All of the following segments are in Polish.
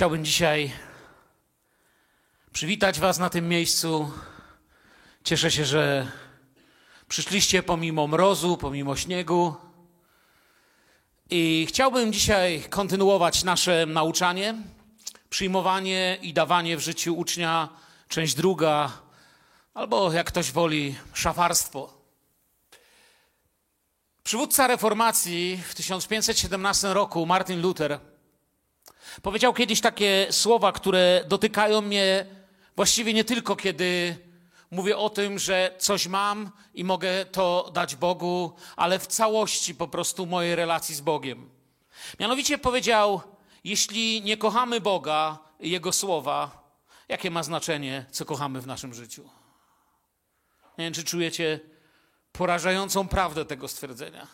Chciałbym dzisiaj przywitać Was na tym miejscu. Cieszę się, że przyszliście pomimo mrozu, pomimo śniegu. I chciałbym dzisiaj kontynuować nasze nauczanie, przyjmowanie i dawanie w życiu ucznia, część druga, albo jak ktoś woli, szafarstwo. Przywódca reformacji w 1517 roku, Martin Luther, powiedział kiedyś takie słowa, które dotykają mnie właściwie nie tylko kiedy mówię o tym, że coś mam i mogę to dać Bogu, ale w całości po prostu mojej relacji z Bogiem. Mianowicie powiedział: Jeśli nie kochamy Boga i Jego słowa, jakie ma znaczenie, co kochamy w naszym życiu? Nie wiem, czy czujecie porażającą prawdę tego stwierdzenia.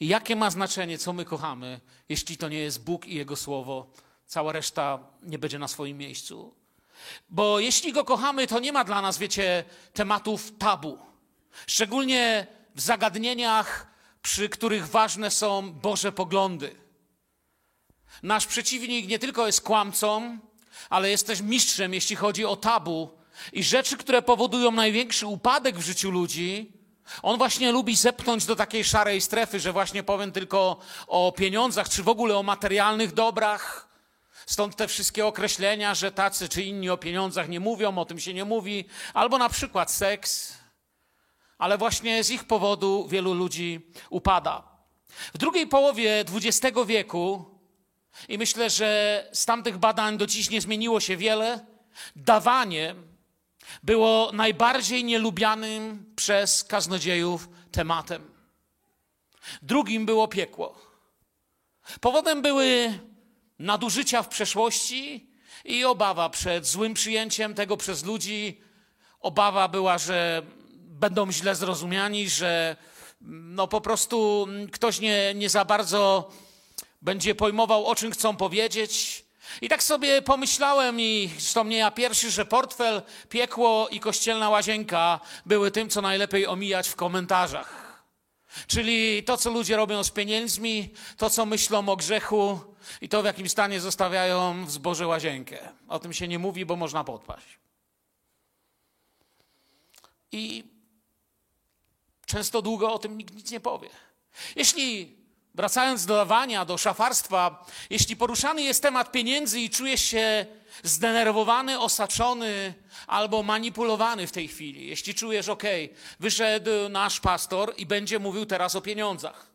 Jakie ma znaczenie, co my kochamy, jeśli to nie jest Bóg i Jego słowo? Cała reszta nie będzie na swoim miejscu. Bo jeśli go kochamy, to nie ma dla nas, wiecie, tematów tabu. Szczególnie w zagadnieniach, przy których ważne są Boże poglądy. Nasz przeciwnik nie tylko jest kłamcą, ale jest też mistrzem, jeśli chodzi o tabu i rzeczy, które powodują największy upadek w życiu ludzi. On właśnie lubi zepchnąć do takiej szarej strefy, że właśnie powiem tylko o pieniądzach, czy w ogóle o materialnych dobrach. Stąd te wszystkie określenia, że tacy czy inni o pieniądzach nie mówią, o tym się nie mówi, albo na przykład seks. Ale właśnie z ich powodu wielu ludzi upada. W drugiej połowie XX wieku, i myślę, że z tamtych badań do dziś nie zmieniło się wiele, dawanie było najbardziej nielubianym przez kaznodziejów tematem. Drugim było piekło. Powodem były nadużycia w przeszłości i obawa przed złym przyjęciem tego przez ludzi. Obawa była, że będą źle zrozumiani, że no po prostu ktoś nie, nie za bardzo będzie pojmował, o czym chcą powiedzieć. I tak sobie pomyślałem, i zresztą nie ja pierwszy, że portfel, piekło i kościelna łazienka były tym, co najlepiej omijać w komentarzach. Czyli to, co ludzie robią z pieniędzmi, to, co myślą o grzechu i to, w jakim stanie zostawiają w zboże łazienkę. O tym się nie mówi, bo można podpaść. I często długo o tym nikt nic nie powie. Jeśli Wracając do dawania, do szafarstwa, jeśli poruszany jest temat pieniędzy i czujesz się zdenerwowany, osaczony albo manipulowany w tej chwili, jeśli czujesz, ok, wyszedł nasz pastor i będzie mówił teraz o pieniądzach,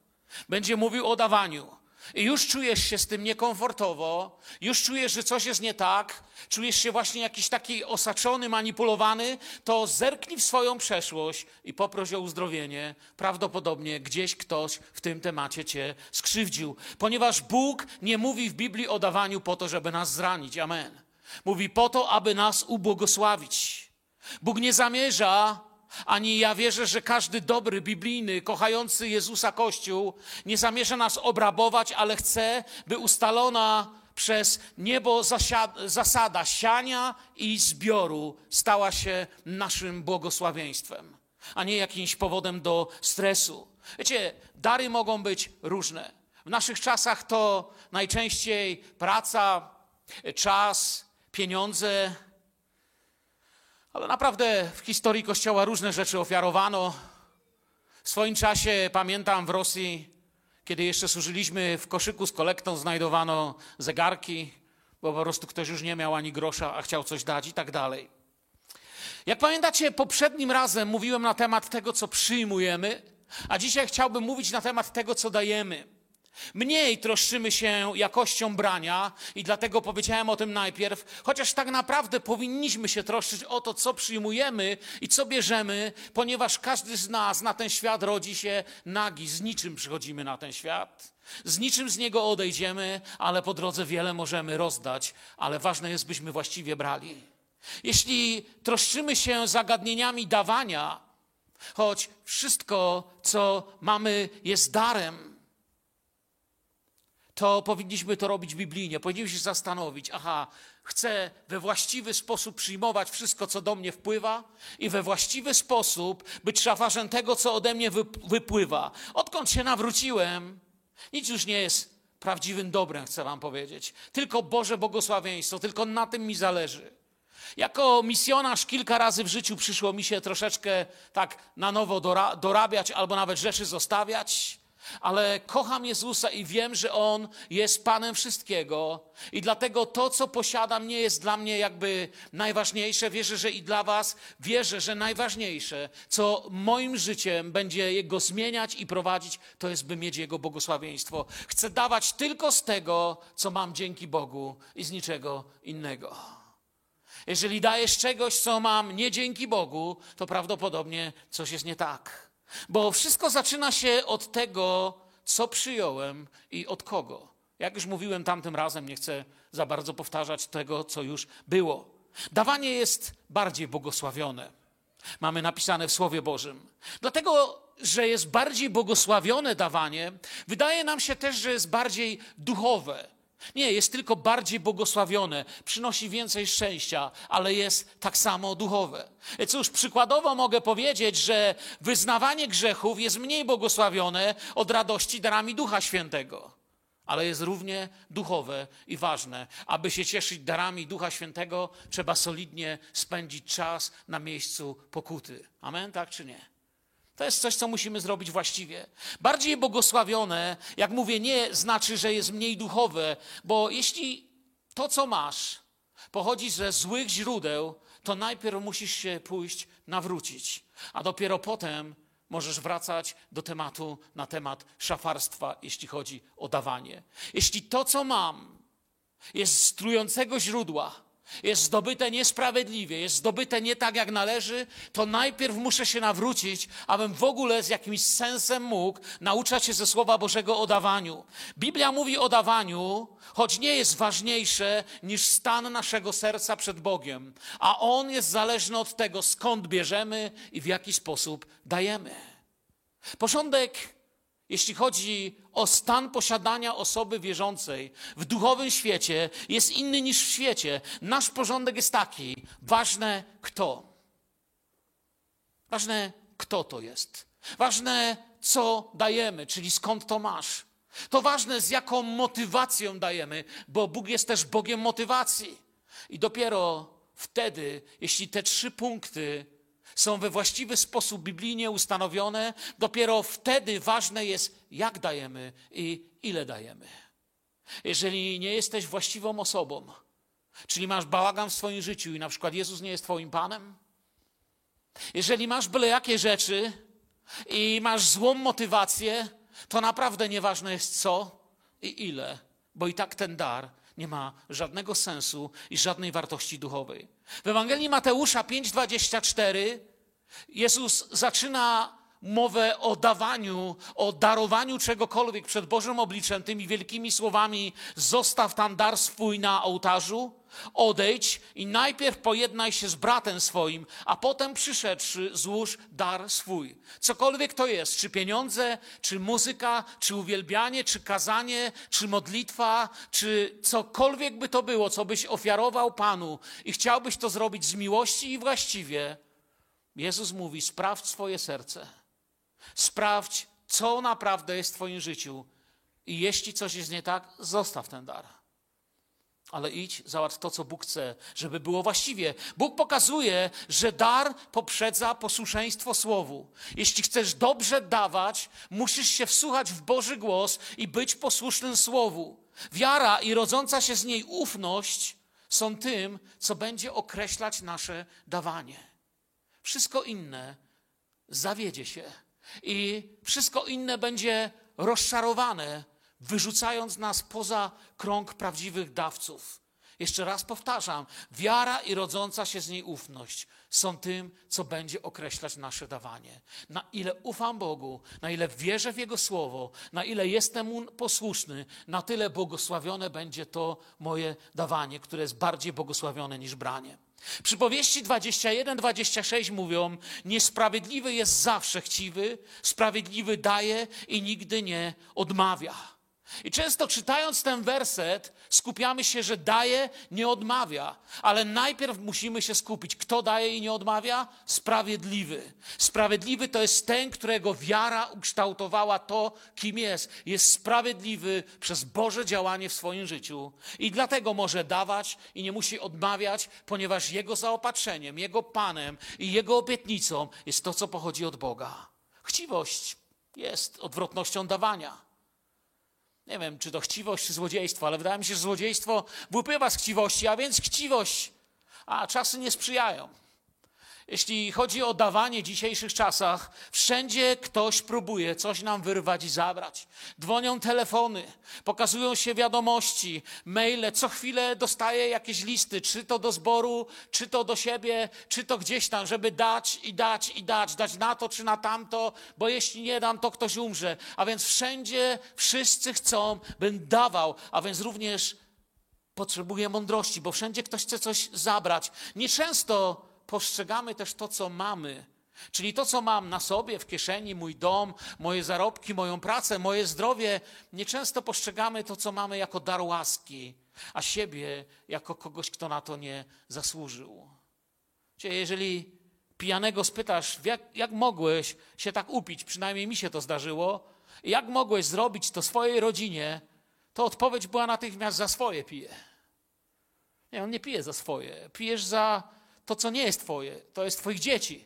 będzie mówił o dawaniu, i już czujesz się z tym niekomfortowo, już czujesz, że coś jest nie tak, czujesz się właśnie jakiś taki osaczony, manipulowany, to zerknij w swoją przeszłość i poproś o uzdrowienie. Prawdopodobnie gdzieś ktoś w tym temacie cię skrzywdził, ponieważ Bóg nie mówi w Biblii o dawaniu po to, żeby nas zranić. Amen. Mówi po to, aby nas ubłogosławić. Bóg nie zamierza ani ja wierzę, że każdy dobry, biblijny, kochający Jezusa Kościół nie zamierza nas obrabować, ale chce, by ustalona przez niebo zasada siania i zbioru stała się naszym błogosławieństwem, a nie jakimś powodem do stresu. Wiecie, dary mogą być różne. W naszych czasach to najczęściej praca, czas, pieniądze, ale naprawdę w historii Kościoła różne rzeczy ofiarowano. W swoim czasie pamiętam w Rosji, kiedy jeszcze służyliśmy w koszyku z kolektą, znajdowano zegarki, bo po prostu ktoś już nie miał ani grosza, a chciał coś dać i tak dalej. Jak pamiętacie, poprzednim razem mówiłem na temat tego, co przyjmujemy, a dzisiaj chciałbym mówić na temat tego, co dajemy. Mniej troszczymy się jakością brania i dlatego powiedziałem o tym najpierw, chociaż tak naprawdę powinniśmy się troszczyć o to, co przyjmujemy i co bierzemy, ponieważ każdy z nas na ten świat rodzi się nagi, z niczym przychodzimy na ten świat. Z niczym z niego odejdziemy, ale po drodze wiele możemy rozdać, ale ważne jest, byśmy właściwie brali. Jeśli troszczymy się zagadnieniami dawania, choć wszystko, co mamy, jest darem, to powinniśmy to robić biblijnie. Powinniśmy się zastanowić, aha, chcę we właściwy sposób przyjmować wszystko, co do mnie wpływa i we właściwy sposób być szafarzem tego, co ode mnie wypływa. Odkąd się nawróciłem, nic już nie jest prawdziwym dobrem, chcę Wam powiedzieć. Tylko Boże błogosławieństwo, tylko na tym mi zależy. Jako misjonarz kilka razy w życiu przyszło mi się troszeczkę tak na nowo dorabiać albo nawet rzeczy zostawiać ale kocham Jezusa i wiem, że On jest Panem wszystkiego. I dlatego to, co posiadam, nie jest dla mnie jakby najważniejsze. Wierzę, że i dla Was wierzę, że najważniejsze, co moim życiem będzie Jego zmieniać i prowadzić, to jest, by mieć Jego błogosławieństwo. Chcę dawać tylko z tego, co mam dzięki Bogu i z niczego innego. Jeżeli dajesz czegoś, co mam nie dzięki Bogu, to prawdopodobnie coś jest nie tak. Bo wszystko zaczyna się od tego, co przyjąłem i od kogo. Jak już mówiłem tamtym razem, nie chcę za bardzo powtarzać tego, co już było. Dawanie jest bardziej błogosławione. Mamy napisane w Słowie Bożym. Dlatego, że jest bardziej błogosławione dawanie, wydaje nam się też, że jest bardziej duchowe. Nie, jest tylko bardziej błogosławione, przynosi więcej szczęścia, ale jest tak samo duchowe. Cóż, przykładowo mogę powiedzieć, że wyznawanie grzechów jest mniej błogosławione od radości darami Ducha Świętego, ale jest równie duchowe i ważne. Aby się cieszyć darami Ducha Świętego, trzeba solidnie spędzić czas na miejscu pokuty. Amen, tak czy nie? To jest coś, co musimy zrobić właściwie. Bardziej błogosławione, jak mówię, nie znaczy, że jest mniej duchowe, bo jeśli to, co masz, pochodzi ze złych źródeł, to najpierw musisz się pójść nawrócić, a dopiero potem możesz wracać do tematu na temat szafarstwa, jeśli chodzi o dawanie. Jeśli to, co mam, jest z trującego źródła, jest zdobyte niesprawiedliwie, jest zdobyte nie tak, jak należy, to najpierw muszę się nawrócić, abym w ogóle z jakimś sensem mógł nauczać się ze Słowa Bożego o dawaniu. Biblia mówi o dawaniu, choć nie jest ważniejsze niż stan naszego serca przed Bogiem, a on jest zależny od tego, skąd bierzemy i w jaki sposób dajemy. Porządek jeśli chodzi o stan posiadania osoby wierzącej w duchowym świecie, jest inny niż w świecie. Nasz porządek jest taki: ważne kto. Ważne kto to jest. Ważne co dajemy, czyli skąd to masz. To ważne z jaką motywacją dajemy, bo Bóg jest też Bogiem motywacji. I dopiero wtedy, jeśli te trzy punkty są we właściwy sposób biblijnie ustanowione, dopiero wtedy ważne jest, jak dajemy i ile dajemy. Jeżeli nie jesteś właściwą osobą, czyli masz bałagan w swoim życiu i na przykład Jezus nie jest Twoim Panem, jeżeli masz byle jakie rzeczy i masz złą motywację, to naprawdę nieważne jest co i ile, bo i tak ten dar nie ma żadnego sensu i żadnej wartości duchowej. W Ewangelii Mateusza 5:24 Jezus zaczyna mowę o dawaniu, o darowaniu czegokolwiek przed Bożym obliczem tymi wielkimi słowami: zostaw tam dar swój na ołtarzu, odejdź i najpierw pojednaj się z bratem swoim, a potem przyszedłszy złóż dar swój. Cokolwiek to jest, czy pieniądze, czy muzyka, czy uwielbianie, czy kazanie, czy modlitwa, czy cokolwiek by to było, co byś ofiarował Panu i chciałbyś to zrobić z miłości i właściwie, Jezus mówi: sprawdź swoje serce. Sprawdź, co naprawdę jest w Twoim życiu. I jeśli coś jest nie tak, zostaw ten dar. Ale idź, załatw to, co Bóg chce, żeby było właściwie. Bóg pokazuje, że dar poprzedza posłuszeństwo Słowu. Jeśli chcesz dobrze dawać, musisz się wsłuchać w Boży głos i być posłusznym Słowu. Wiara i rodząca się z niej ufność są tym, co będzie określać nasze dawanie. Wszystko inne zawiedzie się i wszystko inne będzie rozczarowane, wyrzucając nas poza krąg prawdziwych dawców. Jeszcze raz powtarzam, wiara i rodząca się z niej ufność są tym, co będzie określać nasze dawanie. Na ile ufam Bogu, na ile wierzę w Jego słowo, na ile jestem Mu posłuszny, na tyle błogosławione będzie to moje dawanie, które jest bardziej błogosławione niż branie. Przypowieści 21-26 mówią: Niesprawiedliwy jest zawsze chciwy, sprawiedliwy daje i nigdy nie odmawia. I często czytając ten werset, skupiamy się, że daje, nie odmawia. Ale najpierw musimy się skupić. Kto daje i nie odmawia? Sprawiedliwy. Sprawiedliwy to jest ten, którego wiara ukształtowała to, kim jest. Jest sprawiedliwy przez Boże działanie w swoim życiu. I dlatego może dawać i nie musi odmawiać, ponieważ jego zaopatrzeniem, jego panem i jego obietnicą jest to, co pochodzi od Boga. Chciwość jest odwrotnością dawania. Nie wiem, czy to chciwość, czy złodziejstwo, ale wydaje mi się, że złodziejstwo wypływa z chciwości, a więc chciwość, a czasy nie sprzyjają. Jeśli chodzi o dawanie w dzisiejszych czasach, wszędzie ktoś próbuje coś nam wyrwać i zabrać. Dzwonią telefony, pokazują się wiadomości, maile, co chwilę dostaję jakieś listy, czy to do zboru, czy to do siebie, czy to gdzieś tam, żeby dać i dać i dać, dać na to czy na tamto, bo jeśli nie dam, to ktoś umrze. A więc wszędzie wszyscy chcą, bym dawał, a więc również potrzebuję mądrości, bo wszędzie ktoś chce coś zabrać. Nieczęsto postrzegamy też to, co mamy. Czyli to, co mam na sobie, w kieszeni, mój dom, moje zarobki, moją pracę, moje zdrowie, nieczęsto postrzegamy to, co mamy jako dar łaski, a siebie jako kogoś, kto na to nie zasłużył. Czyli jeżeli pijanego spytasz, jak, jak mogłeś się tak upić, przynajmniej mi się to zdarzyło, jak mogłeś zrobić to swojej rodzinie, to odpowiedź była natychmiast za swoje pije. Nie, on nie pije za swoje. Pijesz za to, co nie jest Twoje, to jest Twoich dzieci,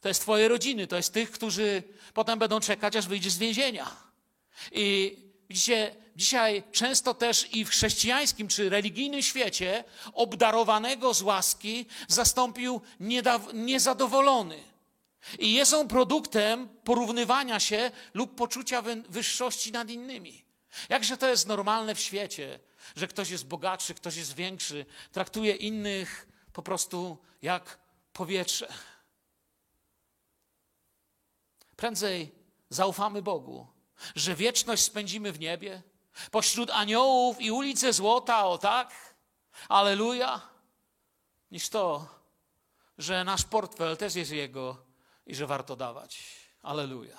to jest Twoje rodziny, to jest tych, którzy potem będą czekać, aż wyjdziesz z więzienia. I widzicie, dzisiaj często też i w chrześcijańskim czy religijnym świecie obdarowanego z łaski zastąpił niezadowolony. I jest on produktem porównywania się lub poczucia wyższości nad innymi. Jakże to jest normalne w świecie, że ktoś jest bogatszy, ktoś jest większy, traktuje innych po prostu jak powietrze. Prędzej zaufamy Bogu, że wieczność spędzimy w niebie, pośród aniołów i ulice złota, o tak, aleluja, niż to, że nasz portfel też jest Jego i że warto dawać. Aleluja.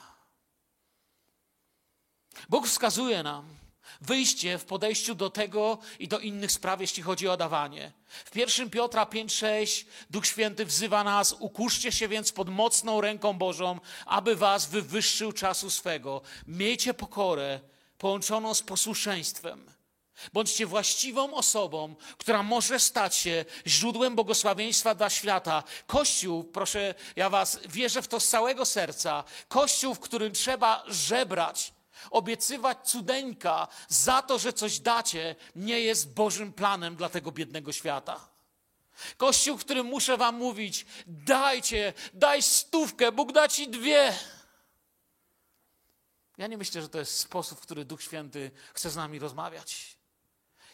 Bóg wskazuje nam, wyjście w podejściu do tego i do innych spraw, jeśli chodzi o dawanie. W 1 Piotra 5:6 Duch Święty wzywa nas: Ukuszcie się więc pod mocną ręką Bożą, aby was wywyższył czasu swego. Miejcie pokorę połączoną z posłuszeństwem. Bądźcie właściwą osobą, która może stać się źródłem błogosławieństwa dla świata. Kościół, proszę, ja was wierzę w to z całego serca. Kościół, w którym trzeba żebrać, Obiecywać cudeńka za to, że coś dacie, nie jest Bożym planem dla tego biednego świata. Kościół, w którym muszę wam mówić, dajcie, daj stówkę, Bóg da ci dwie. Ja nie myślę, że to jest sposób, w który Duch Święty chce z nami rozmawiać.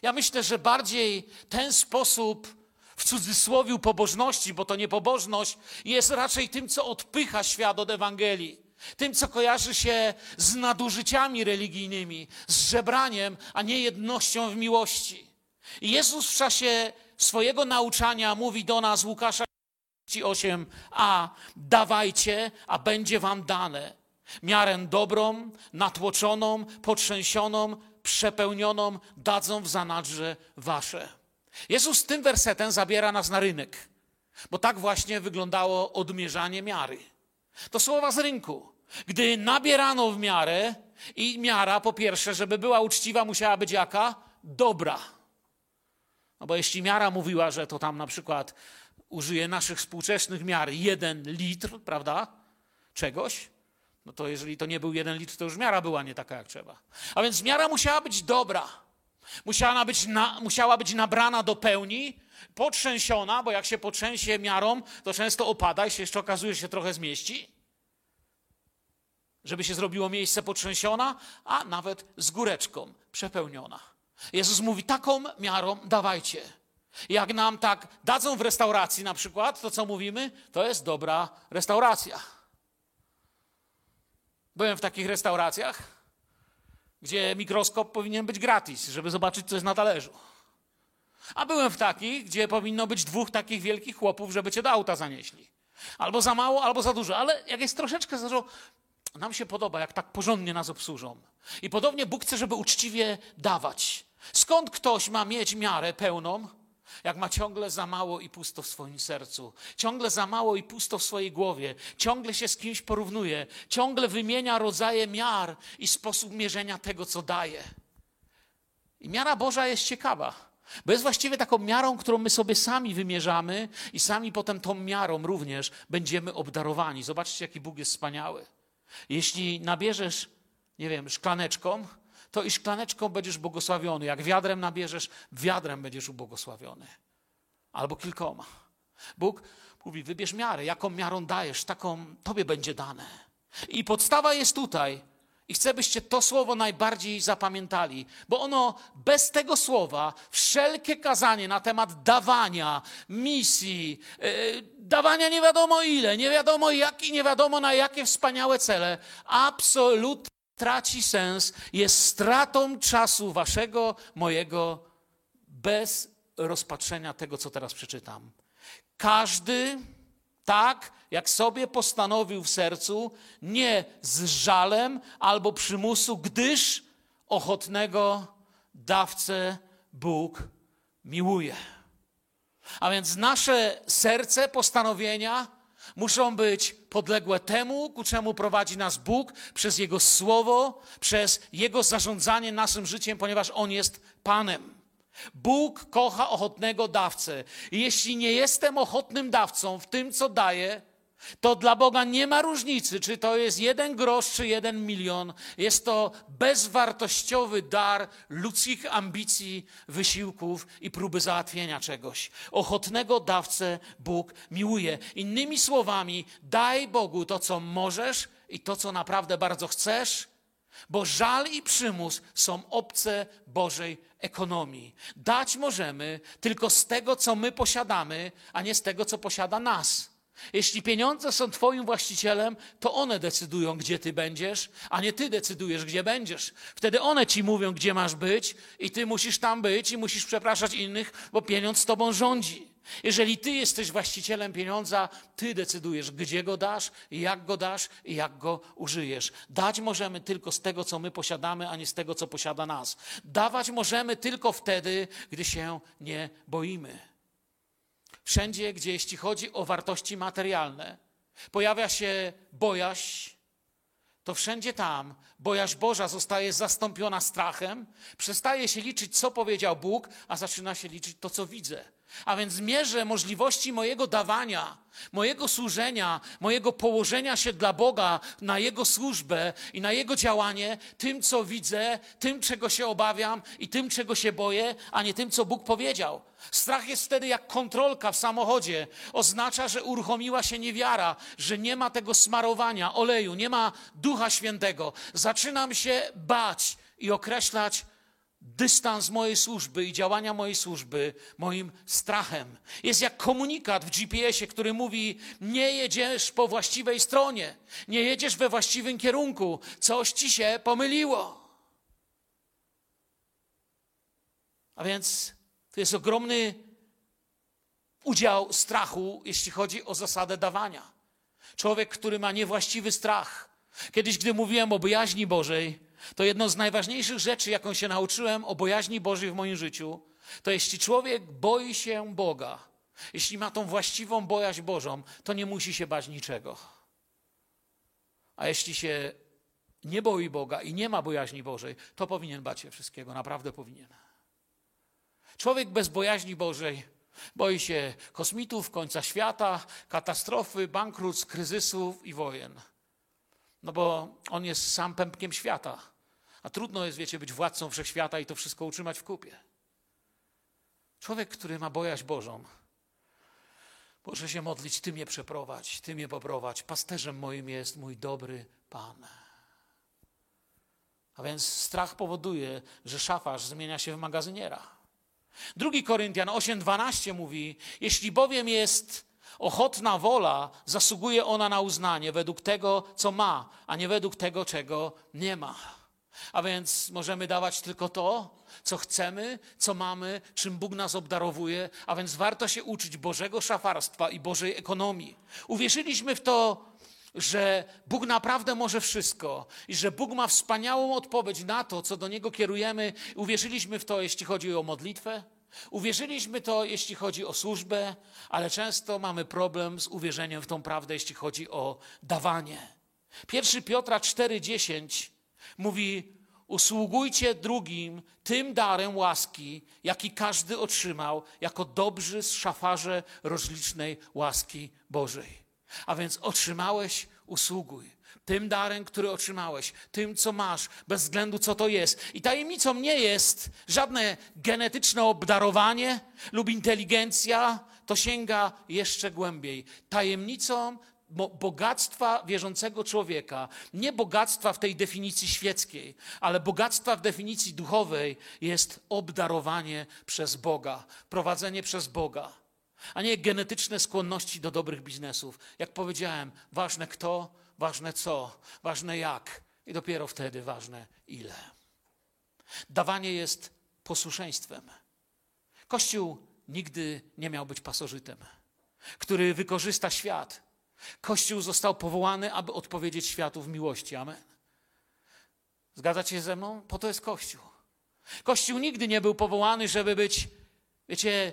Ja myślę, że bardziej ten sposób w cudzysłowiu pobożności, bo to nie pobożność, jest raczej tym, co odpycha świat od Ewangelii. Tym, co kojarzy się z nadużyciami religijnymi, z żebraniem, a nie jednością w miłości. I Jezus w czasie swojego nauczania mówi do nas, Łukasza 8a, dawajcie, a będzie wam dane. Miarę dobrą, natłoczoną, potrzęsioną, przepełnioną dadzą w zanadrze wasze. Jezus tym wersetem zabiera nas na rynek, bo tak właśnie wyglądało odmierzanie miary. To słowa z rynku. Gdy nabierano w miarę, i miara, po pierwsze, żeby była uczciwa, musiała być jaka? Dobra. No bo jeśli miara mówiła, że to tam na przykład użyje naszych współczesnych miar jeden litr, prawda? Czegoś, no to jeżeli to nie był jeden litr, to już miara była nie taka jak trzeba. A więc miara musiała być dobra. Musiała być, na, musiała być nabrana do pełni, potrzęsiona, bo jak się potrzęsie miarą, to często opada i się jeszcze okazuje, że się trochę zmieści. Żeby się zrobiło miejsce potrzęsiona, a nawet z góreczką przepełniona. Jezus mówi, taką miarą dawajcie. Jak nam tak dadzą w restauracji na przykład, to co mówimy? To jest dobra restauracja. Byłem w takich restauracjach, gdzie mikroskop powinien być gratis, żeby zobaczyć, co jest na talerzu. A byłem w takich, gdzie powinno być dwóch takich wielkich chłopów, żeby cię do auta zanieśli. Albo za mało, albo za dużo. Ale jak jest troszeczkę za dużo, nam się podoba, jak tak porządnie nas obsłużą. I podobnie Bóg chce, żeby uczciwie dawać. Skąd ktoś ma mieć miarę pełną, jak ma ciągle za mało i pusto w swoim sercu, ciągle za mało i pusto w swojej głowie, ciągle się z kimś porównuje, ciągle wymienia rodzaje miar i sposób mierzenia tego, co daje. I miara Boża jest ciekawa. Bo jest właściwie taką miarą, którą my sobie sami wymierzamy i sami potem tą miarą również będziemy obdarowani. Zobaczcie, jaki Bóg jest wspaniały. Jeśli nabierzesz, nie wiem, szklaneczką, to i szklaneczką będziesz błogosławiony. Jak wiadrem nabierzesz, wiadrem będziesz ubłogosławiony. Albo kilkoma. Bóg mówi, wybierz miarę. Jaką miarą dajesz, taką tobie będzie dane. I podstawa jest tutaj. I chcę, byście to słowo najbardziej zapamiętali, bo ono bez tego słowa, wszelkie kazanie na temat dawania, misji, yy, dawania nie wiadomo ile, nie wiadomo jak i nie wiadomo na jakie wspaniałe cele, absolutnie traci sens, jest stratą czasu waszego, mojego, bez rozpatrzenia tego, co teraz przeczytam. Każdy, tak jak sobie postanowił w sercu, nie z żalem albo przymusu, gdyż ochotnego dawcę Bóg miłuje. A więc nasze serce, postanowienia muszą być podległe temu, ku czemu prowadzi nas Bóg przez Jego Słowo, przez Jego zarządzanie naszym życiem, ponieważ On jest Panem. Bóg kocha ochotnego dawcę. Jeśli nie jestem ochotnym dawcą w tym, co daję, to dla Boga nie ma różnicy, czy to jest jeden grosz, czy jeden milion. Jest to bezwartościowy dar ludzkich ambicji, wysiłków i próby załatwienia czegoś. Ochotnego dawcę Bóg miłuje. Innymi słowami, daj Bogu to, co możesz i to, co naprawdę bardzo chcesz, bo żal i przymus są obce Bożej ekonomii. Dać możemy tylko z tego, co my posiadamy, a nie z tego, co posiada nas. Jeśli pieniądze są Twoim właścicielem, to one decydują, gdzie Ty będziesz, a nie Ty decydujesz, gdzie będziesz. Wtedy one Ci mówią, gdzie masz być, i Ty musisz tam być i musisz przepraszać innych, bo pieniądz z Tobą rządzi. Jeżeli Ty jesteś właścicielem pieniądza, Ty decydujesz, gdzie go dasz, jak go dasz i jak go użyjesz. Dać możemy tylko z tego, co my posiadamy, a nie z tego, co posiada nas. Dawać możemy tylko wtedy, gdy się nie boimy. Wszędzie, gdzie jeśli chodzi o wartości materialne, pojawia się bojaźń, to wszędzie tam bojaźń Boża zostaje zastąpiona strachem, przestaje się liczyć, co powiedział Bóg, a zaczyna się liczyć to, co widzę. A więc mierzę możliwości mojego dawania, mojego służenia, mojego położenia się dla Boga na Jego służbę i na Jego działanie tym, co widzę, tym, czego się obawiam i tym, czego się boję, a nie tym, co Bóg powiedział. Strach jest wtedy jak kontrolka w samochodzie. Oznacza, że uruchomiła się niewiara, że nie ma tego smarowania oleju, nie ma Ducha Świętego. Zaczynam się bać i określać dystans mojej służby i działania mojej służby moim strachem. Jest jak komunikat w GPS-ie, który mówi: Nie jedziesz po właściwej stronie, nie jedziesz we właściwym kierunku, coś ci się pomyliło. A więc to jest ogromny udział strachu, jeśli chodzi o zasadę dawania. Człowiek, który ma niewłaściwy strach. Kiedyś, gdy mówiłem o bojaźni Bożej, to jedno z najważniejszych rzeczy, jaką się nauczyłem o bojaźni Bożej w moim życiu, to jeśli człowiek boi się Boga, jeśli ma tą właściwą bojaźń Bożą, to nie musi się bać niczego. A jeśli się nie boi Boga i nie ma bojaźni Bożej, to powinien bać się wszystkiego, naprawdę powinien. Człowiek bez bojaźni Bożej boi się kosmitów, końca świata, katastrofy, bankructw, kryzysów i wojen. No bo on jest sam pępkiem świata. A trudno jest, wiecie, być władcą wszechświata i to wszystko utrzymać w kupie. Człowiek, który ma bojaźń Bożą, może się modlić, Ty mnie przeprowadź, Ty mnie poprowadź. Pasterzem moim jest mój dobry Pan. A więc strach powoduje, że szafarz zmienia się w magazyniera. Drugi Koryntian 8:12 mówi: Jeśli bowiem jest ochotna wola, zasługuje ona na uznanie według tego, co ma, a nie według tego, czego nie ma. A więc możemy dawać tylko to, co chcemy, co mamy, czym Bóg nas obdarowuje, a więc warto się uczyć Bożego szafarstwa i Bożej ekonomii. Uwierzyliśmy w to że Bóg naprawdę może wszystko i że Bóg ma wspaniałą odpowiedź na to, co do Niego kierujemy. Uwierzyliśmy w to, jeśli chodzi o modlitwę, uwierzyliśmy to, jeśli chodzi o służbę, ale często mamy problem z uwierzeniem w tą prawdę, jeśli chodzi o dawanie. 1 Piotra 4,10 mówi: Usługujcie drugim tym darem łaski, jaki każdy otrzymał, jako dobrzy szafarze rozlicznej łaski Bożej. A więc otrzymałeś, usługuj. Tym darem, który otrzymałeś, tym, co masz, bez względu co to jest. I tajemnicą nie jest żadne genetyczne obdarowanie lub inteligencja, to sięga jeszcze głębiej. Tajemnicą bogactwa wierzącego człowieka, nie bogactwa w tej definicji świeckiej, ale bogactwa w definicji duchowej jest obdarowanie przez Boga, prowadzenie przez Boga, a nie genetyczne skłonności do dobrych biznesów. Jak powiedziałem, ważne kto, ważne co, ważne jak i dopiero wtedy ważne ile. Dawanie jest posłuszeństwem. Kościół nigdy nie miał być pasożytem, który wykorzysta świat Kościół został powołany, aby odpowiedzieć światu w miłości. Amen. Zgadzacie się ze mną? Po to jest Kościół. Kościół nigdy nie był powołany, żeby być, wiecie,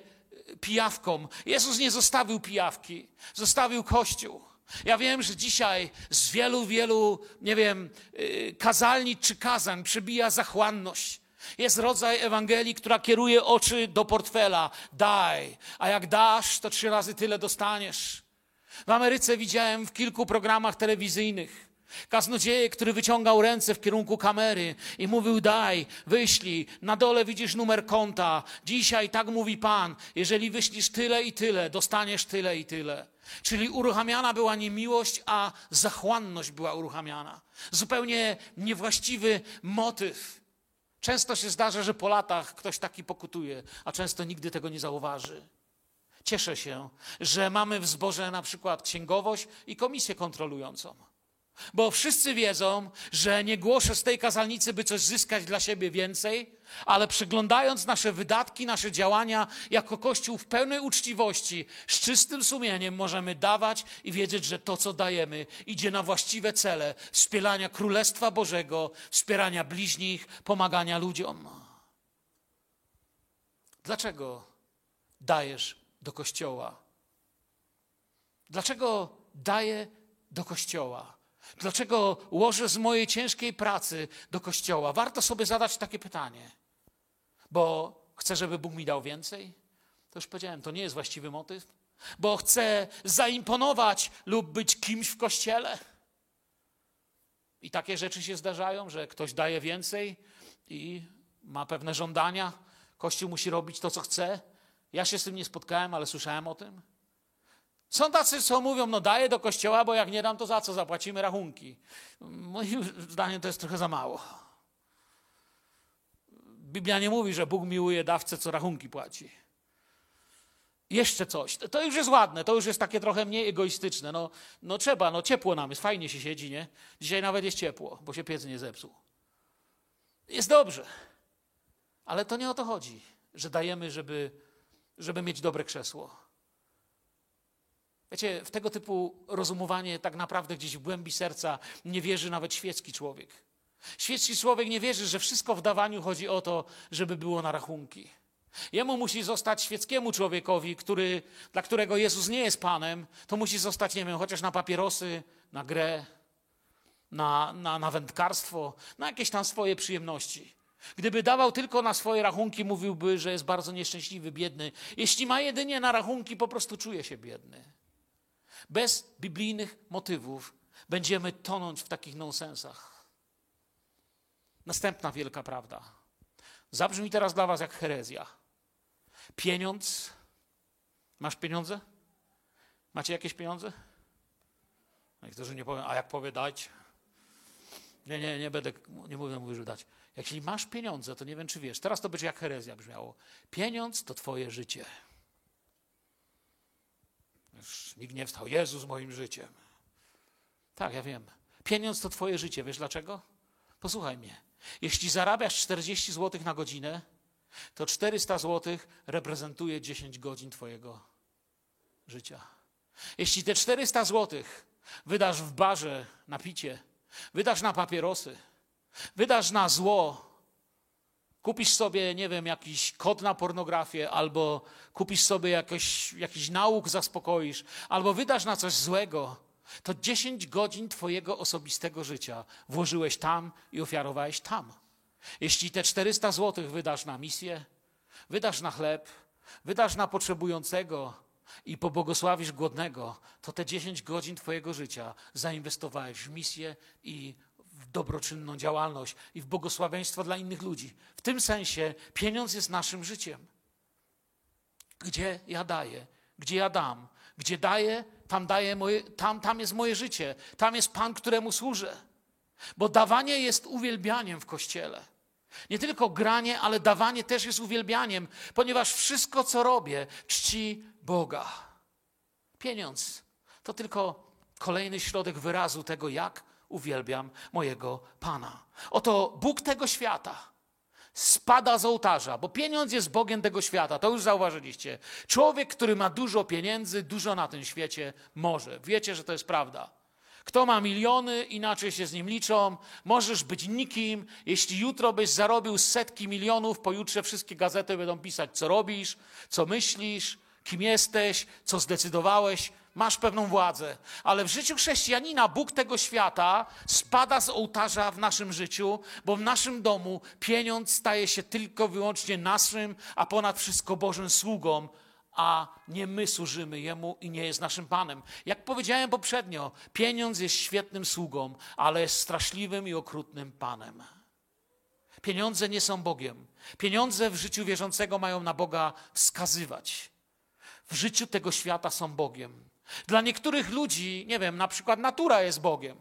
pijawką. Jezus nie zostawił pijawki, zostawił Kościół. Ja wiem, że dzisiaj z wielu, wielu, nie wiem, y, kazalni czy kazań przybija zachłanność. Jest rodzaj Ewangelii, która kieruje oczy do portfela. Daj, a jak dasz, to trzy razy tyle dostaniesz. W Ameryce widziałem w kilku programach telewizyjnych kaznodzieję, który wyciągał ręce w kierunku kamery i mówił: Daj, wyślij, na dole widzisz numer konta. Dzisiaj tak mówi Pan: jeżeli wyślisz tyle i tyle, dostaniesz tyle i tyle. Czyli uruchamiana była nie miłość, a zachłanność była uruchamiana. Zupełnie niewłaściwy motyw. Często się zdarza, że po latach ktoś taki pokutuje, a często nigdy tego nie zauważy. Cieszę się, że mamy w zborze na przykład księgowość i komisję kontrolującą. Bo wszyscy wiedzą, że nie głoszę z tej kazalnicy, by coś zyskać dla siebie więcej, ale przyglądając nasze wydatki, nasze działania jako Kościół w pełnej uczciwości, z czystym sumieniem możemy dawać i wiedzieć, że to, co dajemy, idzie na właściwe cele wspierania Królestwa Bożego, wspierania bliźnich, pomagania ludziom. Dlaczego dajesz do kościoła? Dlaczego daję do kościoła? Dlaczego łożę z mojej ciężkiej pracy do kościoła? Warto sobie zadać takie pytanie. Bo chcę, żeby Bóg mi dał więcej? To już powiedziałem, to nie jest właściwy motyw. Bo chcę zaimponować lub być kimś w kościele. I takie rzeczy się zdarzają, że ktoś daje więcej i ma pewne żądania. Kościół musi robić to, co chce, ja się z tym nie spotkałem, ale słyszałem o tym. Są tacy, co mówią, no daję do kościoła, bo jak nie dam, to za co zapłacimy rachunki. Moim zdaniem to jest trochę za mało. Biblia nie mówi, że Bóg miłuje dawcę, co rachunki płaci. Jeszcze coś. To już jest ładne, to już jest takie trochę mniej egoistyczne. No, no trzeba, no ciepło nam jest, fajnie się siedzi, nie? Dzisiaj nawet jest ciepło, bo się piec nie zepsuł. Jest dobrze. Ale to nie o to chodzi, że dajemy, żeby żeby mieć dobre krzesło. Wiecie, w tego typu rozumowanie tak naprawdę gdzieś w głębi serca nie wierzy nawet świecki człowiek. Świecki człowiek nie wierzy, że wszystko w dawaniu chodzi o to, żeby było na rachunki. Jemu musi zostać świeckiemu człowiekowi, który, dla którego Jezus nie jest Panem, to musi zostać, nie wiem, chociaż na papierosy, na grę, na, na, na wędkarstwo, na jakieś tam swoje przyjemności. Gdyby dawał tylko na swoje rachunki, mówiłby, że jest bardzo nieszczęśliwy, biedny. Jeśli ma jedynie na rachunki, po prostu czuje się biedny. Bez biblijnych motywów będziemy tonąć w takich nonsensach. Następna wielka prawda. Zabrzmi teraz dla Was jak herezja. Pieniądz. Masz pieniądze? Macie jakieś pieniądze? Niektórzy nie powiem, a jak powie dać? Nie, nie, nie będę, nie mówię, mówię, że dać. Jeśli masz pieniądze, to nie wiem, czy wiesz, teraz to będzie jak herezja brzmiało. Pieniądz to twoje życie. Już nikt nie wstał, Jezus moim życiem. Tak, ja wiem. Pieniądz to twoje życie. Wiesz dlaczego? Posłuchaj mnie. Jeśli zarabiasz 40 zł na godzinę, to 400 zł reprezentuje 10 godzin twojego życia. Jeśli te 400 zł Wydasz w barze na picie, wydasz na papierosy, wydasz na zło. Kupisz sobie, nie wiem, jakiś kod na pornografię, albo kupisz sobie jakiś, jakiś nauk, zaspokoisz, albo wydasz na coś złego. To 10 godzin Twojego osobistego życia włożyłeś tam i ofiarowałeś tam. Jeśli te 400 złotych wydasz na misję, wydasz na chleb, wydasz na potrzebującego i pobłogosławisz głodnego, to te 10 godzin Twojego życia zainwestowałeś w misję i w dobroczynną działalność i w błogosławieństwo dla innych ludzi. W tym sensie pieniądz jest naszym życiem. Gdzie ja daję, gdzie ja dam, gdzie daję, tam, daję moje, tam, tam jest moje życie, tam jest Pan, któremu służę. Bo dawanie jest uwielbianiem w kościele. Nie tylko granie, ale dawanie też jest uwielbianiem, ponieważ wszystko, co robię, czci Boga. Pieniądz to tylko kolejny środek wyrazu tego, jak uwielbiam mojego Pana. Oto Bóg tego świata spada z ołtarza, bo pieniądz jest Bogiem tego świata. To już zauważyliście. Człowiek, który ma dużo pieniędzy, dużo na tym świecie może. Wiecie, że to jest prawda. Kto ma miliony, inaczej się z nim liczą. Możesz być nikim. Jeśli jutro byś zarobił setki milionów, pojutrze wszystkie gazety będą pisać, co robisz, co myślisz, kim jesteś, co zdecydowałeś. Masz pewną władzę. Ale w życiu chrześcijanina Bóg tego świata spada z ołtarza w naszym życiu, bo w naszym domu pieniądz staje się tylko wyłącznie naszym, a ponad wszystko Bożym sługą a nie my służymy Jemu i nie jest naszym Panem. Jak powiedziałem poprzednio, pieniądz jest świetnym sługą, ale jest straszliwym i okrutnym Panem. Pieniądze nie są Bogiem. Pieniądze w życiu wierzącego mają na Boga wskazywać. W życiu tego świata są Bogiem. Dla niektórych ludzi, nie wiem, na przykład natura jest Bogiem.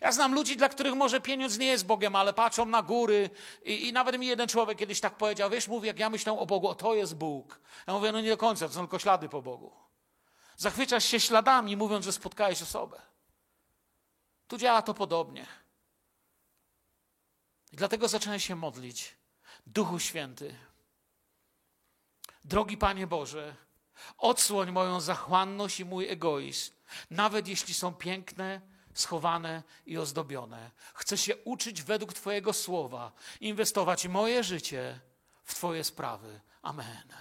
Ja znam ludzi, dla których może pieniądz nie jest Bogiem, ale patrzą na góry i, i nawet mi jeden człowiek kiedyś tak powiedział, wiesz, mówi, jak ja myślę o Bogu, o to jest Bóg. Ja mówię, no nie do końca, to są tylko ślady po Bogu. Zachwycasz się śladami, mówiąc, że spotkałeś osobę. Tu działa to podobnie. I dlatego zacząłem się modlić. Duchu Święty, drogi Panie Boże, odsłoń moją zachłanność i mój egoizm, nawet jeśli są piękne, schowane i ozdobione. Chcę się uczyć według Twojego słowa, inwestować moje życie w Twoje sprawy. Amen.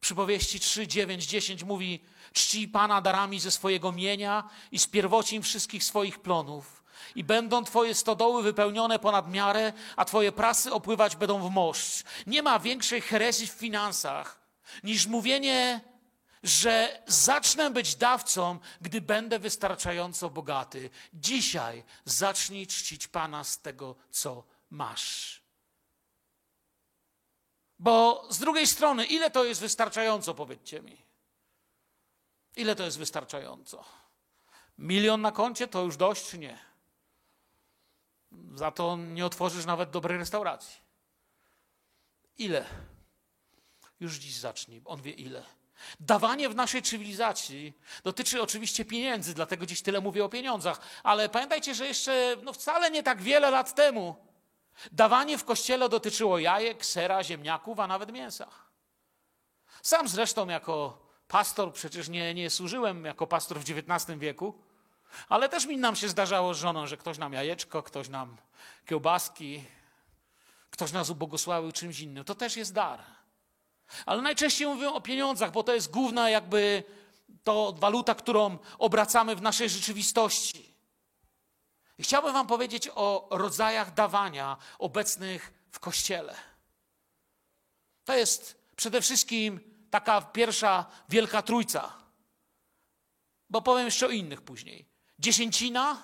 Przypowieści 3, 9, 10 mówi: Czci Pana darami ze swojego mienia i z pierwocin wszystkich swoich plonów. I będą Twoje stodoły wypełnione ponad miarę, a Twoje prasy opływać będą w moszcz. Nie ma większej herezji w finansach niż mówienie że zacznę być dawcą, gdy będę wystarczająco bogaty. Dzisiaj zacznij czcić Pana z tego, co masz. Bo z drugiej strony, ile to jest wystarczająco, powiedzcie mi? Ile to jest wystarczająco? Milion na koncie to już dość, czy nie? Za to nie otworzysz nawet dobrej restauracji. Ile? Już dziś zacznij. On wie ile. Dawanie w naszej cywilizacji dotyczy oczywiście pieniędzy, dlatego dziś tyle mówię o pieniądzach, ale pamiętajcie, że jeszcze no wcale nie tak wiele lat temu dawanie w kościele dotyczyło jajek, sera, ziemniaków, a nawet mięsa. Sam zresztą jako pastor, przecież nie, nie służyłem jako pastor w XIX wieku, ale też mi nam się zdarzało z żoną, że ktoś nam jajeczko, ktoś nam kiełbaski, ktoś nas ubogosławił czymś innym. To też jest dar. Ale najczęściej mówią o pieniądzach, bo to jest główna jakby to waluta, którą obracamy w naszej rzeczywistości. I chciałbym Wam powiedzieć o rodzajach dawania obecnych w Kościele. To jest przede wszystkim taka pierwsza wielka trójca. Bo powiem jeszcze o innych później. Dziesięcina,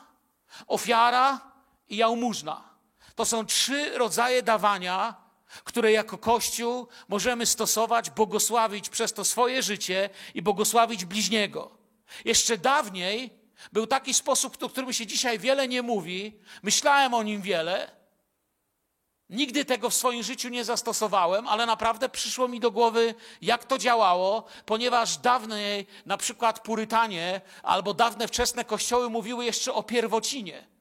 ofiara i jałmużna. To są trzy rodzaje dawania, które jako Kościół możemy stosować, błogosławić przez to swoje życie i błogosławić bliźniego. Jeszcze dawniej był taki sposób, o którym się dzisiaj wiele nie mówi, myślałem o nim wiele. Nigdy tego w swoim życiu nie zastosowałem, ale naprawdę przyszło mi do głowy, jak to działało, ponieważ dawniej, na przykład Purytanie albo dawne wczesne kościoły mówiły jeszcze o pierwocinie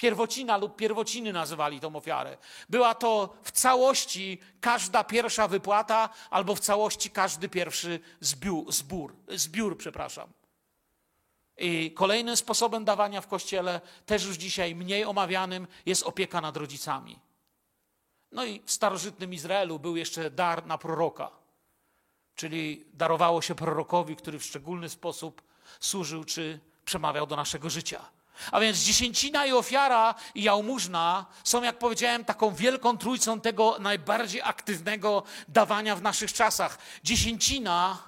pierwocina lub pierwociny nazywali tą ofiarę. Była to w całości każda pierwsza wypłata albo w całości każdy pierwszy zbiór, zbór, zbiór przepraszam. I kolejnym sposobem dawania w kościele, też już dzisiaj mniej omawianym, jest opieka nad rodzicami. No i w starożytnym Izraelu był jeszcze dar na proroka, czyli darowało się prorokowi, który w szczególny sposób służył czy przemawiał do naszego życia. A więc dziesięcina i ofiara i jałmużna są, jak powiedziałem, taką wielką trójcą tego najbardziej aktywnego dawania w naszych czasach. Dziesięcina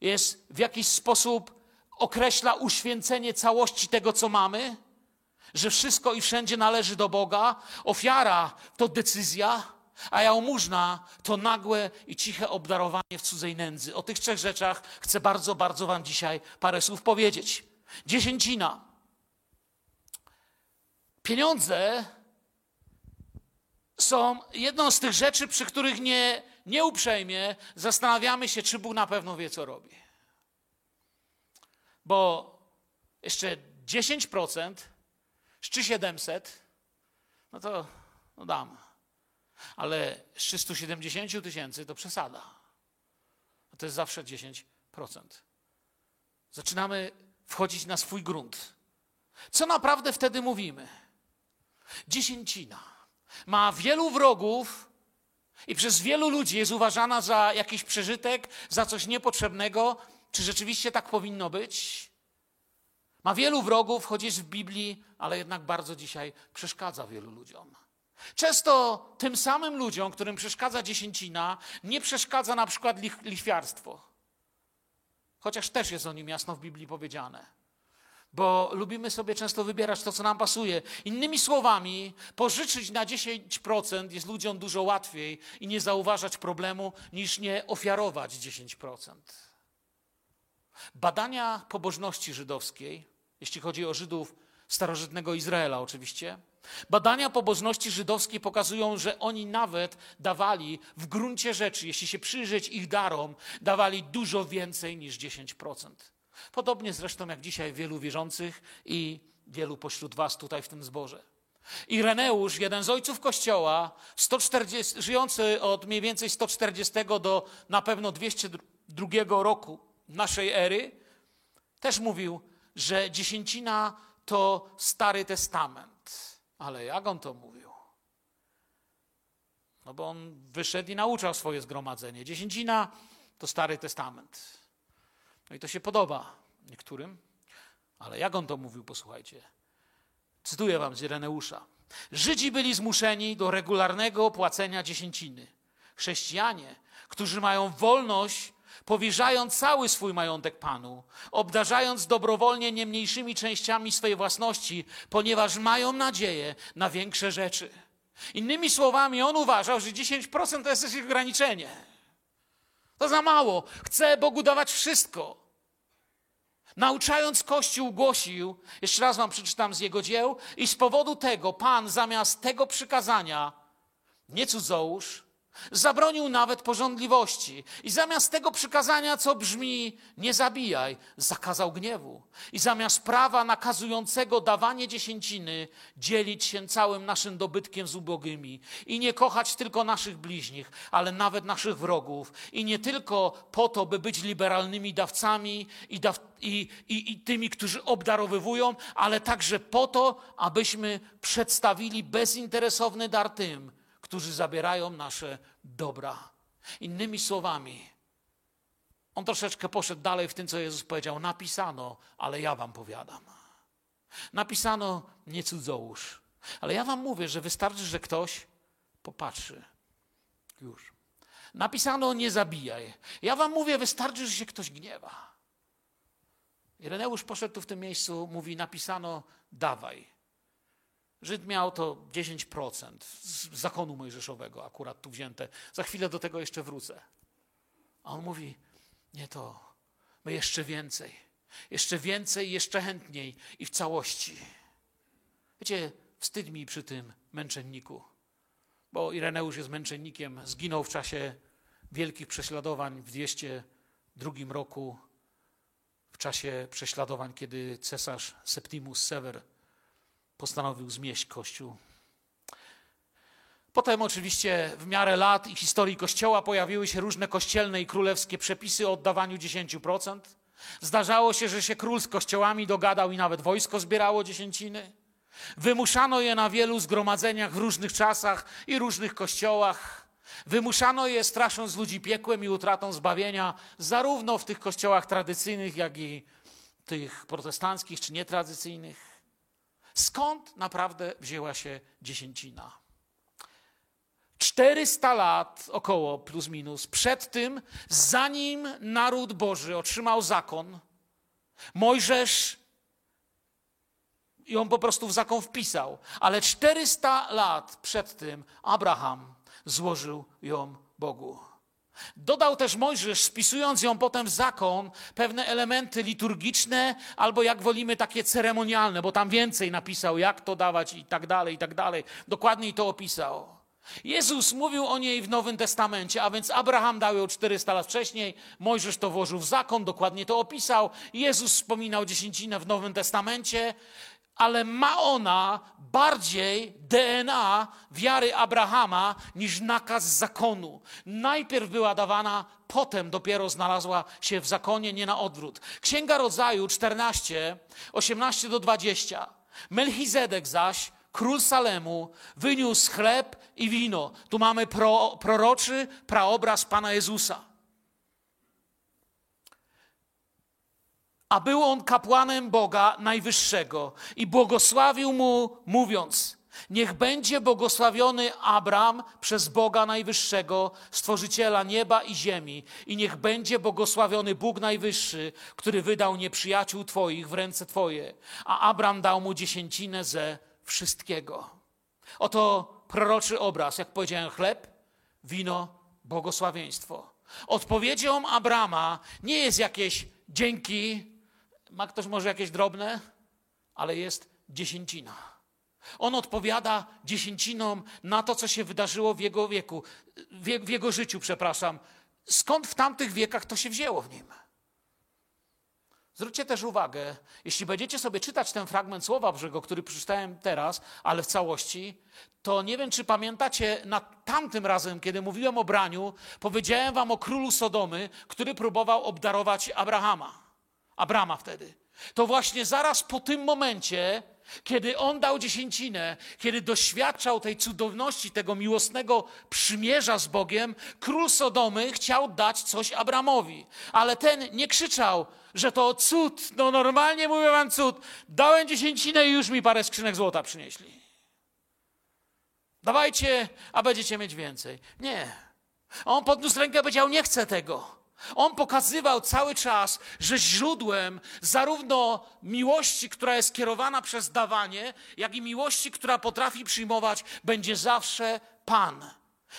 jest w jakiś sposób określa uświęcenie całości tego, co mamy, że wszystko i wszędzie należy do Boga. Ofiara to decyzja, a jałmużna to nagłe i ciche obdarowanie w cudzej nędzy. O tych trzech rzeczach chcę bardzo, bardzo Wam dzisiaj parę słów powiedzieć. Dziesięcina. Pieniądze są jedną z tych rzeczy, przy których nie, nieuprzejmie zastanawiamy się, czy Bóg na pewno wie, co robi. Bo jeszcze 10% z 3700, no to no dam. Ale z 370 tysięcy to przesada. To jest zawsze 10%. Zaczynamy wchodzić na swój grunt. Co naprawdę wtedy mówimy? Dziesięcina ma wielu wrogów i przez wielu ludzi jest uważana za jakiś przeżytek, za coś niepotrzebnego. Czy rzeczywiście tak powinno być? Ma wielu wrogów, choć jest w Biblii, ale jednak bardzo dzisiaj przeszkadza wielu ludziom. Często tym samym ludziom, którym przeszkadza dziesięcina, nie przeszkadza na przykład lichwiarstwo. Chociaż też jest o nim jasno w Biblii powiedziane bo lubimy sobie często wybierać to, co nam pasuje. Innymi słowami, pożyczyć na 10% jest ludziom dużo łatwiej i nie zauważać problemu, niż nie ofiarować 10%. Badania pobożności żydowskiej, jeśli chodzi o Żydów starożytnego Izraela oczywiście, badania pobożności żydowskiej pokazują, że oni nawet dawali w gruncie rzeczy, jeśli się przyjrzeć ich darom, dawali dużo więcej niż 10%. Podobnie zresztą jak dzisiaj wielu wierzących i wielu pośród Was tutaj w tym zborze. Ireneusz, jeden z ojców Kościoła, 140, żyjący od mniej więcej 140 do na pewno 202 roku naszej ery, też mówił, że dziesięcina to Stary Testament. Ale jak on to mówił? No bo on wyszedł i nauczał swoje zgromadzenie. Dziesięcina to Stary Testament. No i to się podoba niektórym, ale jak on to mówił, posłuchajcie. Cytuję wam z Ireneusza. Żydzi byli zmuszeni do regularnego płacenia dziesięciny. Chrześcijanie, którzy mają wolność, powierzając cały swój majątek Panu, obdarzając dobrowolnie nie mniejszymi częściami swojej własności, ponieważ mają nadzieję na większe rzeczy. Innymi słowami, on uważał, że 10% to jest jakieś ograniczenie. To za mało. Chce Bogu dawać wszystko. Nauczając Kościół głosił, jeszcze raz wam przeczytam z jego dzieł, i z powodu tego Pan zamiast tego przykazania, nie cudzołóż, Zabronił nawet porządliwości. I zamiast tego przykazania, co brzmi nie zabijaj, zakazał gniewu. I zamiast prawa nakazującego dawanie dziesięciny, dzielić się całym naszym dobytkiem z ubogymi. I nie kochać tylko naszych bliźnich, ale nawet naszych wrogów. I nie tylko po to, by być liberalnymi dawcami i, daw i, i, i tymi, którzy obdarowywują, ale także po to, abyśmy przedstawili bezinteresowny dar tym, którzy zabierają nasze dobra. Innymi słowami, on troszeczkę poszedł dalej w tym, co Jezus powiedział. Napisano, ale ja wam powiadam. Napisano, nie cudzołóż. Ale ja wam mówię, że wystarczy, że ktoś popatrzy. Już. Napisano, nie zabijaj. Ja wam mówię, wystarczy, że się ktoś gniewa. Ireneusz poszedł tu w tym miejscu, mówi, napisano, dawaj. Żyd miał to 10% z zakonu mojżeszowego, akurat tu wzięte. Za chwilę do tego jeszcze wrócę. A on mówi: Nie to, my jeszcze więcej, jeszcze więcej, jeszcze chętniej i w całości. Wiecie, wstyd mi przy tym męczenniku, bo Ireneusz jest męczennikiem, zginął w czasie wielkich prześladowań w 202 roku, w czasie prześladowań, kiedy cesarz Septimus Sever postanowił zmieść Kościół. Potem oczywiście w miarę lat i historii Kościoła pojawiły się różne kościelne i królewskie przepisy o oddawaniu 10%. Zdarzało się, że się król z kościołami dogadał i nawet wojsko zbierało dziesięciny. Wymuszano je na wielu zgromadzeniach w różnych czasach i różnych kościołach. Wymuszano je strasząc ludzi piekłem i utratą zbawienia, zarówno w tych kościołach tradycyjnych, jak i tych protestanckich czy nietradycyjnych. Skąd naprawdę wzięła się dziesięcina? 400 lat około, plus minus, przed tym, zanim naród Boży otrzymał zakon, Mojżesz on po prostu w zakon wpisał, ale 400 lat przed tym Abraham złożył ją Bogu. Dodał też Mojżesz, spisując ją potem w zakon, pewne elementy liturgiczne, albo jak wolimy, takie ceremonialne, bo tam więcej napisał, jak to dawać i tak dalej, i tak dalej. Dokładniej to opisał. Jezus mówił o niej w Nowym Testamencie, a więc Abraham dał ją 400 lat wcześniej, Mojżesz to włożył w zakon, dokładnie to opisał. Jezus wspominał dziesięcinę w Nowym Testamencie, ale ma ona bardziej DNA wiary Abrahama niż nakaz zakonu. Najpierw była dawana, potem dopiero znalazła się w zakonie, nie na odwrót. Księga Rodzaju 14, 18 do 20. Melchizedek zaś król Salemu, wyniósł chleb i wino. Tu mamy pro, proroczy praobraz Pana Jezusa. A był on kapłanem Boga Najwyższego i błogosławił mu, mówiąc: Niech będzie błogosławiony Abram przez Boga Najwyższego, stworzyciela nieba i ziemi, i niech będzie błogosławiony Bóg Najwyższy, który wydał nieprzyjaciół Twoich w ręce Twoje. A Abram dał mu dziesięcinę ze wszystkiego. Oto proroczy obraz, jak powiedziałem, chleb, wino, błogosławieństwo. Odpowiedzią Abrama nie jest jakieś dzięki, ma ktoś może jakieś drobne, ale jest dziesięcina. On odpowiada dziesięcinom na to, co się wydarzyło w jego wieku, w jego życiu, przepraszam. Skąd w tamtych wiekach to się wzięło w nim? Zwróćcie też uwagę, jeśli będziecie sobie czytać ten fragment Słowa Bożego, który przeczytałem teraz, ale w całości, to nie wiem, czy pamiętacie, na tamtym razem, kiedy mówiłem o braniu, powiedziałem wam o królu Sodomy, który próbował obdarować Abrahama. Abrama wtedy. To właśnie zaraz po tym momencie, kiedy on dał dziesięcinę, kiedy doświadczał tej cudowności, tego miłosnego przymierza z Bogiem, król Sodomy chciał dać coś Abramowi. Ale ten nie krzyczał, że to cud, no normalnie mówię wam cud. Dałem dziesięcinę i już mi parę skrzynek złota przynieśli. Dawajcie, a będziecie mieć więcej. Nie. On podniósł rękę i powiedział, nie chcę tego. On pokazywał cały czas, że źródłem zarówno miłości, która jest kierowana przez dawanie, jak i miłości, która potrafi przyjmować, będzie zawsze Pan.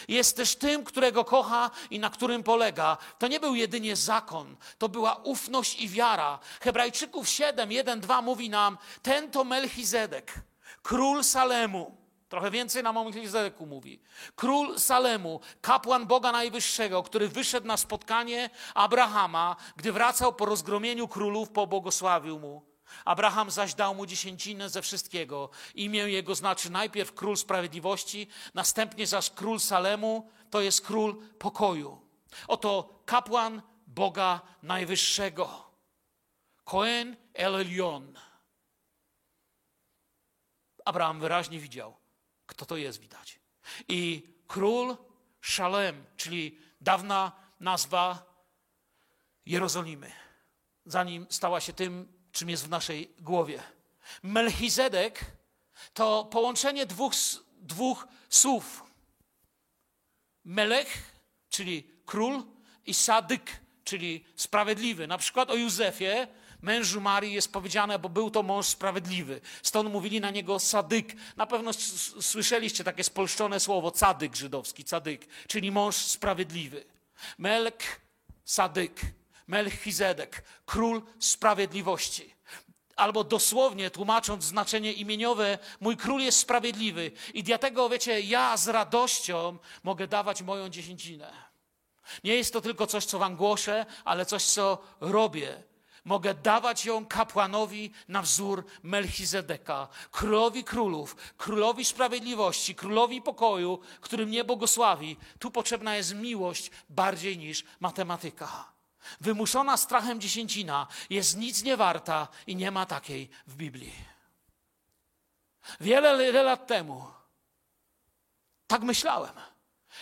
Jest też tym, którego kocha i na którym polega. To nie był jedynie zakon, to była ufność i wiara. Hebrajczyków 7, 1, 2 mówi nam: Ten to Melchizedek, król Salemu. Trochę więcej nam o Melchizedeku mówi. Król Salemu, kapłan Boga Najwyższego, który wyszedł na spotkanie Abrahama, gdy wracał po rozgromieniu królów, pobłogosławił mu. Abraham zaś dał mu dziesięcinę ze wszystkiego. Imię jego znaczy najpierw król sprawiedliwości, następnie zaś król Salemu, to jest król pokoju. Oto kapłan Boga Najwyższego. Kohen El Elyon. Abraham wyraźnie widział, kto to jest, widać. I król Szalem, czyli dawna nazwa Jerozolimy, zanim stała się tym, czym jest w naszej głowie. Melchizedek to połączenie dwóch, dwóch słów. Melech, czyli król, i sadyk, czyli sprawiedliwy. Na przykład o Józefie, mężu Marii, jest powiedziane, bo był to mąż sprawiedliwy. Stąd mówili na niego sadyk. Na pewno słyszeliście takie spolszczone słowo cadyk żydowski, cadyk, czyli mąż sprawiedliwy. Melk, sadyk. Melchizedek, król sprawiedliwości. Albo dosłownie tłumacząc znaczenie imieniowe, mój król jest sprawiedliwy i dlatego, wiecie, ja z radością mogę dawać moją dziesięcinę. Nie jest to tylko coś, co wam głoszę, ale coś, co robię. Mogę dawać ją kapłanowi na wzór Melchizedeka, królowi królów, królowi sprawiedliwości, królowi pokoju, który mnie błogosławi. Tu potrzebna jest miłość bardziej niż matematyka. wymuszona strachem dziesięcina jest nic nie warta i nie ma takiej w Biblii. Wiele, lat temu tak myślałem.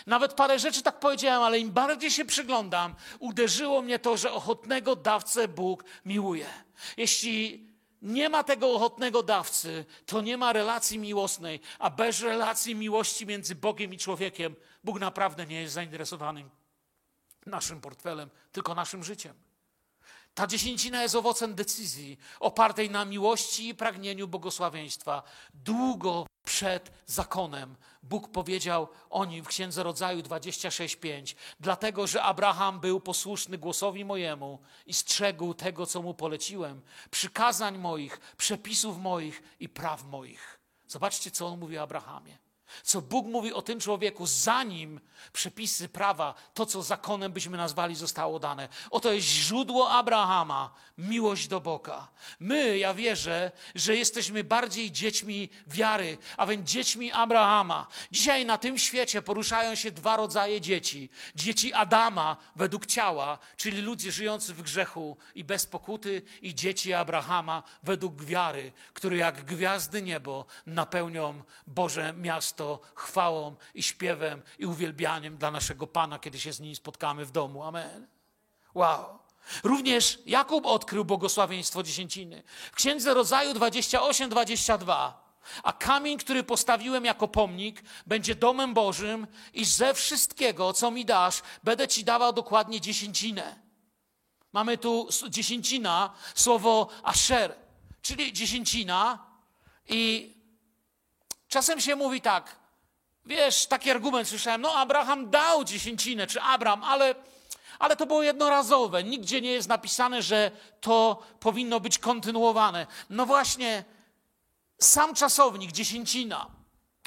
Nawet parę rzeczy tak powiedziałem, ale im bardziej się przyglądam, uderzyło mnie to, że ochotnego dawcę Bóg miłuje. Jeśli nie ma tego ochotnego dawcy, to nie ma relacji miłosnej, a bez relacji miłości między Bogiem i człowiekiem, Bóg naprawdę nie jest zainteresowany naszym portfelem, tylko naszym życiem. Ta dziesięcina jest owocem decyzji opartej na miłości i pragnieniu błogosławieństwa. Długo przed zakonem Bóg powiedział o nim w Księdze Rodzaju 26:5. Dlatego, że Abraham był posłuszny głosowi mojemu i strzegł tego, co mu poleciłem, przykazań moich, przepisów moich i praw moich. Zobaczcie, co on mówi o Abrahamie co Bóg mówi o tym człowieku, zanim przepisy prawa, to co zakonem byśmy nazwali, zostało dane. Oto jest źródło Abrahama, miłość do Boga. My, ja wierzę, że jesteśmy bardziej dziećmi wiary, a więc dziećmi Abrahama. Dzisiaj na tym świecie poruszają się dwa rodzaje dzieci. Dzieci Adama według ciała, czyli ludzie żyjący w grzechu i bez pokuty, i dzieci Abrahama według wiary, które jak gwiazdy niebo napełnią Boże miasto chwałą i śpiewem i uwielbianiem dla naszego Pana, kiedy się z nim spotkamy w domu. Amen. Wow. Również Jakub odkrył błogosławieństwo dziesięciny. W Księdze Rodzaju 28-22. A kamień, który postawiłem jako pomnik, będzie domem Bożym i ze wszystkiego, co mi dasz, będę ci dawał dokładnie dziesięcinę. Mamy tu dziesięcina, słowo asher, czyli dziesięcina i Czasem się mówi tak, wiesz, taki argument słyszałem, no Abraham dał dziesięcinę, czy Abram, ale, ale to było jednorazowe. Nigdzie nie jest napisane, że to powinno być kontynuowane. No właśnie, sam czasownik, dziesięcina,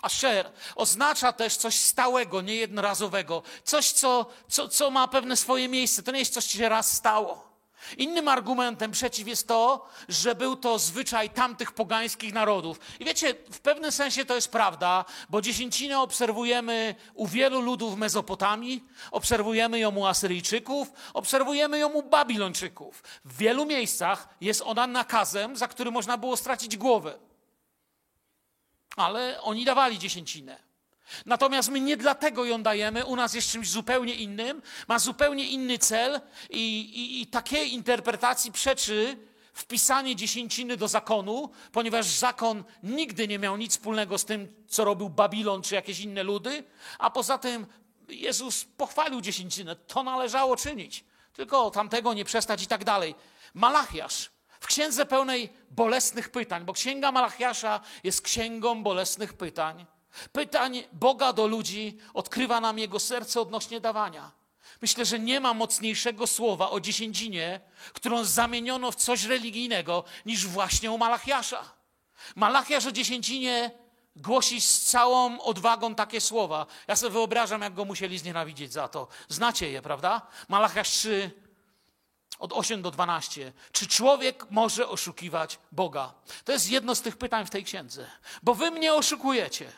Asher oznacza też coś stałego, niejednorazowego, coś, co, co, co ma pewne swoje miejsce. To nie jest coś, co się raz stało. Innym argumentem przeciw jest to, że był to zwyczaj tamtych pogańskich narodów. I wiecie, w pewnym sensie to jest prawda, bo dziesięcinę obserwujemy u wielu ludów Mezopotamii, obserwujemy ją u Asyryjczyków, obserwujemy ją u Babilończyków. W wielu miejscach jest ona nakazem, za który można było stracić głowę. Ale oni dawali dziesięcinę. Natomiast my nie dlatego ją dajemy, u nas jest czymś zupełnie innym, ma zupełnie inny cel i, i, i takiej interpretacji przeczy wpisanie dziesięciny do zakonu, ponieważ zakon nigdy nie miał nic wspólnego z tym, co robił Babilon czy jakieś inne ludy, a poza tym Jezus pochwalił dziesięcinę, to należało czynić, tylko tamtego nie przestać i tak dalej. Malachiasz. W księdze pełnej bolesnych pytań, bo księga Malachiasza jest księgą bolesnych pytań pytań Boga do ludzi, odkrywa nam Jego serce odnośnie dawania. Myślę, że nie ma mocniejszego słowa o dziesięcinie, którą zamieniono w coś religijnego, niż właśnie u Malachiasza. Malachiasz o dziesięcinie głosi z całą odwagą takie słowa. Ja sobie wyobrażam, jak go musieli znienawidzieć za to. Znacie je, prawda? Malachiasz 3, od 8 do 12. Czy człowiek może oszukiwać Boga? To jest jedno z tych pytań w tej księdze. Bo wy mnie oszukujecie.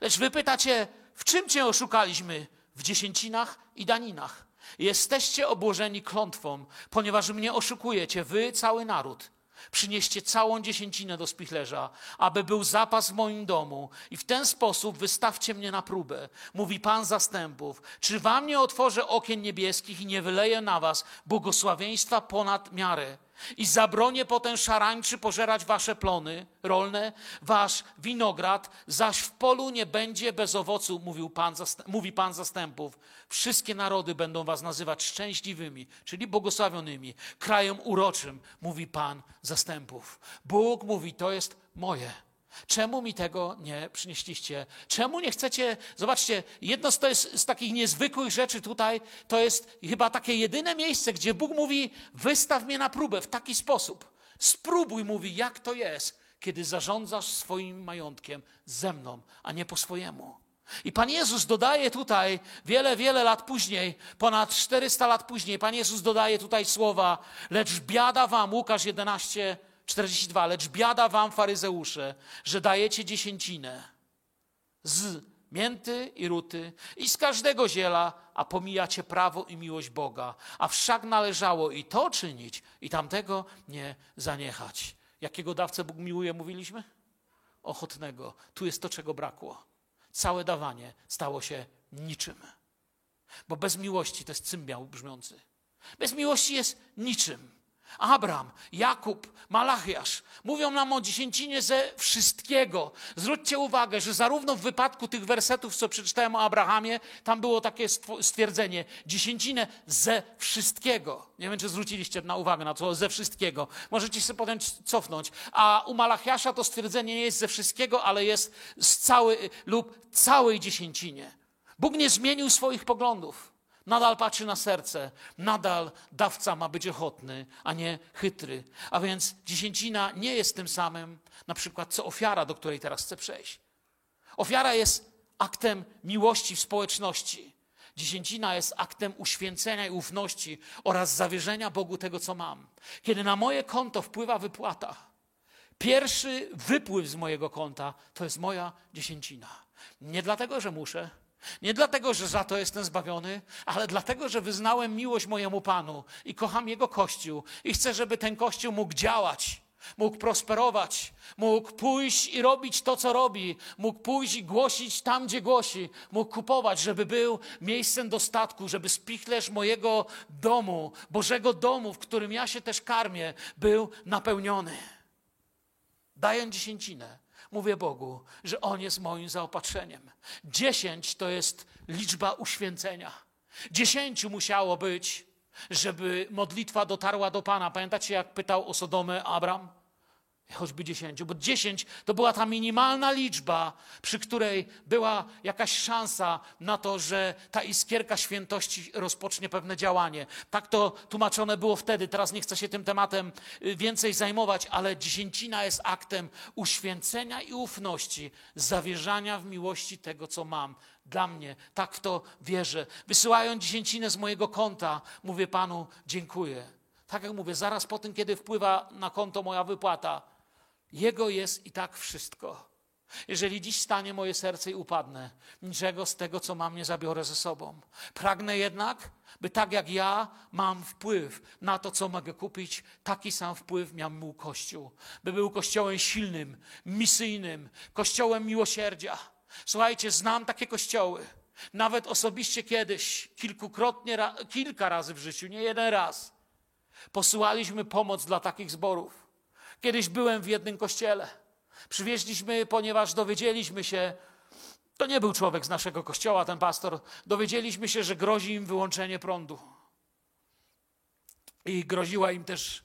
Lecz wy pytacie, w czym cię oszukaliśmy? W dziesięcinach i daninach. Jesteście obłożeni klątwą, ponieważ mnie oszukujecie, wy, cały naród. Przynieście całą dziesięcinę do spichlerza, aby był zapas w moim domu i w ten sposób wystawcie mnie na próbę, mówi Pan zastępów. Czy wam nie otworzę okien niebieskich i nie wyleję na was błogosławieństwa ponad miarę? I zabronię potem szarańczy pożerać wasze plony rolne, wasz winograd, zaś w polu nie będzie bez owocu, mówił Pan, mówi Pan zastępów. Wszystkie narody będą was nazywać szczęśliwymi, czyli błogosławionymi, krajem uroczym, mówi Pan zastępów. Bóg mówi, to jest moje. Czemu mi tego nie przynieśliście? Czemu nie chcecie? Zobaczcie, jedno z, to jest, z takich niezwykłych rzeczy tutaj, to jest chyba takie jedyne miejsce, gdzie Bóg mówi: wystaw mnie na próbę w taki sposób. Spróbuj, mówi, jak to jest, kiedy zarządzasz swoim majątkiem ze mną, a nie po swojemu. I Pan Jezus dodaje tutaj, wiele, wiele lat później, ponad 400 lat później, Pan Jezus dodaje tutaj słowa, lecz biada wam, Łukasz 11, 42. Lecz biada wam, faryzeusze, że dajecie dziesięcinę z mięty i ruty i z każdego ziela, a pomijacie prawo i miłość Boga. A wszak należało i to czynić, i tamtego nie zaniechać. Jakiego dawcę Bóg miłuje, mówiliśmy? Ochotnego. Tu jest to, czego brakło. Całe dawanie stało się niczym. Bo bez miłości to jest cymbał brzmiący. Bez miłości jest niczym. Abraham, Jakub, Malachiasz mówią nam o dziesięcinie ze wszystkiego. Zwróćcie uwagę, że zarówno w wypadku tych wersetów, co przeczytałem o Abrahamie, tam było takie stwierdzenie: dziesięcinę ze wszystkiego. Nie wiem, czy zwróciliście na uwagę na to ze wszystkiego. Możecie sobie potem cofnąć. A u Malachiasza to stwierdzenie nie jest ze wszystkiego, ale jest z całej lub całej dziesięcinie. Bóg nie zmienił swoich poglądów. Nadal patrzy na serce, nadal dawca ma być ochotny, a nie chytry. A więc dziesięcina nie jest tym samym, na przykład, co ofiara, do której teraz chcę przejść. Ofiara jest aktem miłości w społeczności. Dziesięcina jest aktem uświęcenia i ufności oraz zawierzenia Bogu tego, co mam. Kiedy na moje konto wpływa wypłata, pierwszy wypływ z mojego konta to jest moja dziesięcina. Nie dlatego, że muszę, nie dlatego, że za to jestem zbawiony, ale dlatego, że wyznałem miłość mojemu Panu i kocham Jego Kościół i chcę, żeby ten Kościół mógł działać, mógł prosperować, mógł pójść i robić to, co robi, mógł pójść i głosić tam, gdzie głosi, mógł kupować, żeby był miejscem dostatku, żeby spichlerz mojego domu, Bożego domu, w którym ja się też karmię, był napełniony. Daję dziesięcinę mówię Bogu, że On jest moim zaopatrzeniem. Dziesięć to jest liczba uświęcenia. Dziesięciu musiało być, żeby modlitwa dotarła do Pana. Pamiętacie, jak pytał o Sodomę Abram? Choćby dziesięciu, bo dziesięć to była ta minimalna liczba, przy której była jakaś szansa na to, że ta iskierka świętości rozpocznie pewne działanie. Tak to tłumaczone było wtedy. Teraz nie chcę się tym tematem y, więcej zajmować, ale dziesięcina jest aktem uświęcenia i ufności, zawierzania w miłości tego, co mam. Dla mnie, tak w to wierzę. Wysyłając dziesięcinę z mojego konta, mówię Panu, dziękuję. Tak jak mówię, zaraz po tym, kiedy wpływa na konto moja wypłata, jego jest i tak wszystko. Jeżeli dziś stanie moje serce i upadnę, niczego z tego, co mam, nie zabiorę ze sobą. Pragnę jednak, by tak jak ja mam wpływ na to, co mogę kupić, taki sam wpływ miał mój Kościół. By był Kościołem silnym, misyjnym, Kościołem miłosierdzia. Słuchajcie, znam takie kościoły. Nawet osobiście kiedyś, kilkukrotnie, kilka razy w życiu, nie jeden raz, posyłaliśmy pomoc dla takich zborów. Kiedyś byłem w jednym kościele. Przywieźliśmy, ponieważ dowiedzieliśmy się, to nie był człowiek z naszego kościoła, ten pastor, dowiedzieliśmy się, że grozi im wyłączenie prądu. I groziła im też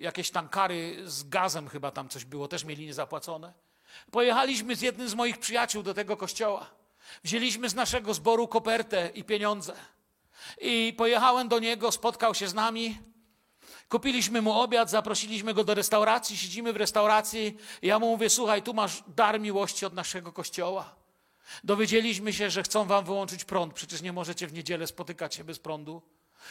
jakieś tam kary z gazem, chyba tam coś było, też mieli niezapłacone. Pojechaliśmy z jednym z moich przyjaciół do tego kościoła. Wzięliśmy z naszego zboru kopertę i pieniądze. I pojechałem do niego, spotkał się z nami. Kupiliśmy mu obiad, zaprosiliśmy go do restauracji, siedzimy w restauracji. Ja mu mówię: Słuchaj, tu masz dar miłości od naszego kościoła. Dowiedzieliśmy się, że chcą wam wyłączyć prąd, przecież nie możecie w niedzielę spotykać się bez prądu.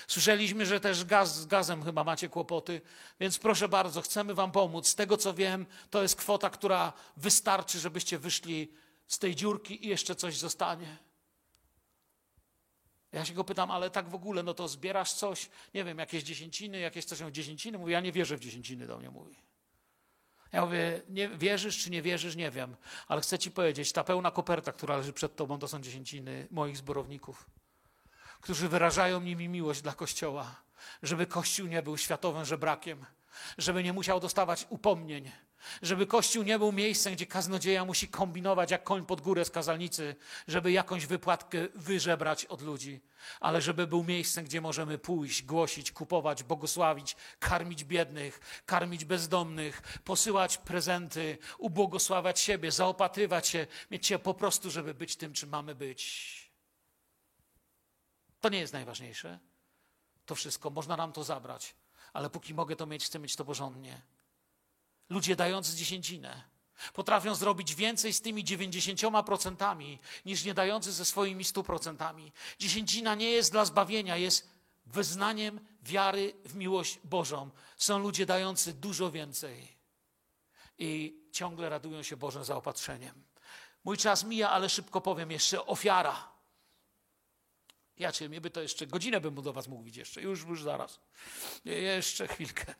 Słyszeliśmy, że też gaz, z gazem chyba macie kłopoty, więc proszę bardzo, chcemy wam pomóc. Z tego co wiem, to jest kwota, która wystarczy, żebyście wyszli z tej dziurki i jeszcze coś zostanie. Ja się go pytam, ale tak w ogóle, no to zbierasz coś, nie wiem, jakieś dziesięciny, jakieś coś dziesięciny? Mówi, ja nie wierzę w dziesięciny, do mnie mówi. Ja mówię, nie, wierzysz czy nie wierzysz, nie wiem, ale chcę ci powiedzieć, ta pełna koperta, która leży przed tobą, to są dziesięciny moich zborowników, którzy wyrażają nimi miłość dla Kościoła, żeby Kościół nie był światowym żebrakiem, żeby nie musiał dostawać upomnień, żeby Kościół nie był miejscem, gdzie kaznodzieja musi kombinować jak koń pod górę z kazalnicy, żeby jakąś wypłatkę wyżebrać od ludzi, ale żeby był miejscem, gdzie możemy pójść, głosić, kupować, błogosławić, karmić biednych, karmić bezdomnych, posyłać prezenty, ubłogosławiać siebie, zaopatrywać się, mieć się po prostu, żeby być tym, czym mamy być. To nie jest najważniejsze. To wszystko, można nam to zabrać, ale póki mogę to mieć, chcę mieć to porządnie. Ludzie dający dziesięcinę potrafią zrobić więcej z tymi 90% niż nie dający ze swoimi 100%. Dziesięcina nie jest dla zbawienia, jest wyznaniem wiary w miłość Bożą. Są ludzie dający dużo więcej i ciągle radują się Bożym zaopatrzeniem. Mój czas mija, ale szybko powiem jeszcze ofiara. Ja cię, mnie by to jeszcze, godzinę bym do was mówić jeszcze, już, już zaraz. Jeszcze chwilkę.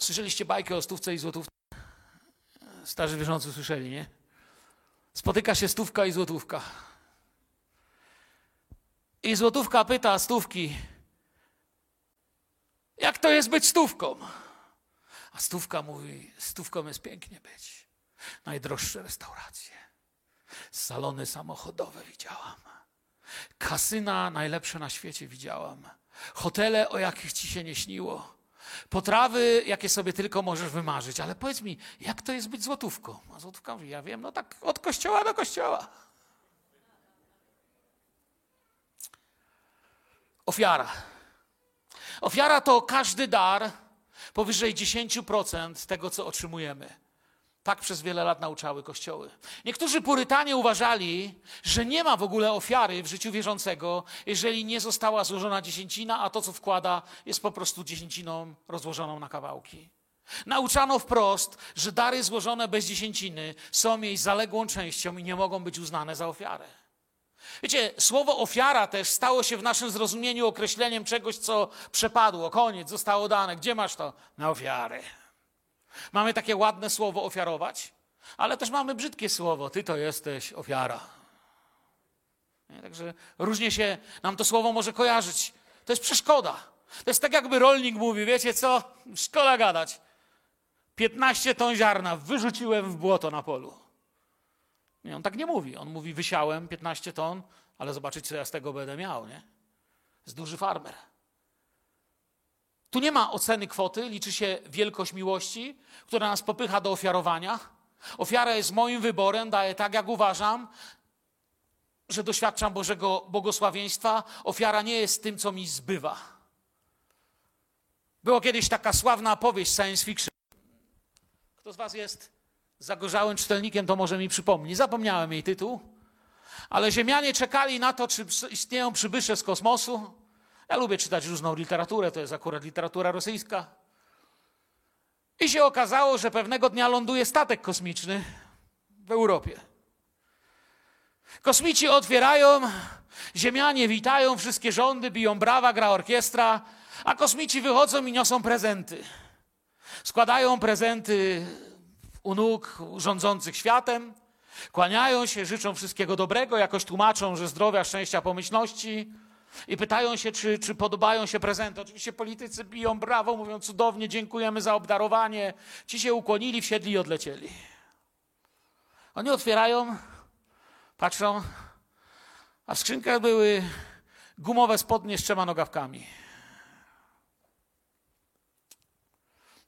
Słyszeliście bajkę o stówce i złotówce? Starzy wierzący słyszeli, nie? Spotyka się stówka i złotówka. I złotówka pyta stówki, jak to jest być stówką? A stówka mówi, stówką jest pięknie być. Najdroższe restauracje, salony samochodowe widziałam, kasyna najlepsze na świecie widziałam, hotele, o jakich ci się nie śniło, potrawy, jakie sobie tylko możesz wymarzyć. Ale powiedz mi, jak to jest być złotówką? A złotówka mówi, ja wiem, no tak od kościoła do kościoła. Ofiara. Ofiara to każdy dar powyżej 10% tego, co otrzymujemy. Tak przez wiele lat nauczały kościoły. Niektórzy purytanie uważali, że nie ma w ogóle ofiary w życiu wierzącego, jeżeli nie została złożona dziesięcina, a to, co wkłada, jest po prostu dziesięciną rozłożoną na kawałki. Nauczano wprost, że dary złożone bez dziesięciny są jej zaległą częścią i nie mogą być uznane za ofiarę. Wiecie, słowo ofiara też stało się w naszym zrozumieniu określeniem czegoś, co przepadło, koniec, zostało dane. Gdzie masz to? Na ofiary. Mamy takie ładne słowo ofiarować, ale też mamy brzydkie słowo. Ty to jesteś ofiara. Także różnie się nam to słowo może kojarzyć. To jest przeszkoda. To jest tak, jakby rolnik mówi, wiecie co? Szkoda gadać. 15 ton ziarna wyrzuciłem w błoto na polu. Nie, on tak nie mówi. On mówi, wysiałem 15 ton, ale zobaczyć, co ja z tego będę miał, nie? Jest duży farmer. Tu nie ma oceny kwoty, liczy się wielkość miłości, która nas popycha do ofiarowania. Ofiara jest moim wyborem, daję tak, jak uważam, że doświadczam Bożego błogosławieństwa. Ofiara nie jest tym, co mi zbywa. Była kiedyś taka sławna powieść science fiction. Kto z Was jest zagorzałym czytelnikiem, to może mi przypomni. Zapomniałem jej tytuł. Ale Ziemianie czekali na to, czy istnieją przybysze z kosmosu. Ja lubię czytać różną literaturę, to jest akurat literatura rosyjska. I się okazało, że pewnego dnia ląduje statek kosmiczny w Europie. Kosmici otwierają, Ziemianie witają, wszystkie rządy biją brawa, gra orkiestra, a kosmici wychodzą i niosą prezenty. Składają prezenty u nóg rządzących światem, kłaniają się, życzą wszystkiego dobrego, jakoś tłumaczą, że zdrowia, szczęścia, pomyślności i pytają się, czy, czy podobają się prezenty. Oczywiście politycy biją brawo, mówią cudownie, dziękujemy za obdarowanie. Ci się ukłonili, wsiedli i odlecieli. Oni otwierają, patrzą, a w skrzynkach były gumowe spodnie z trzema nogawkami.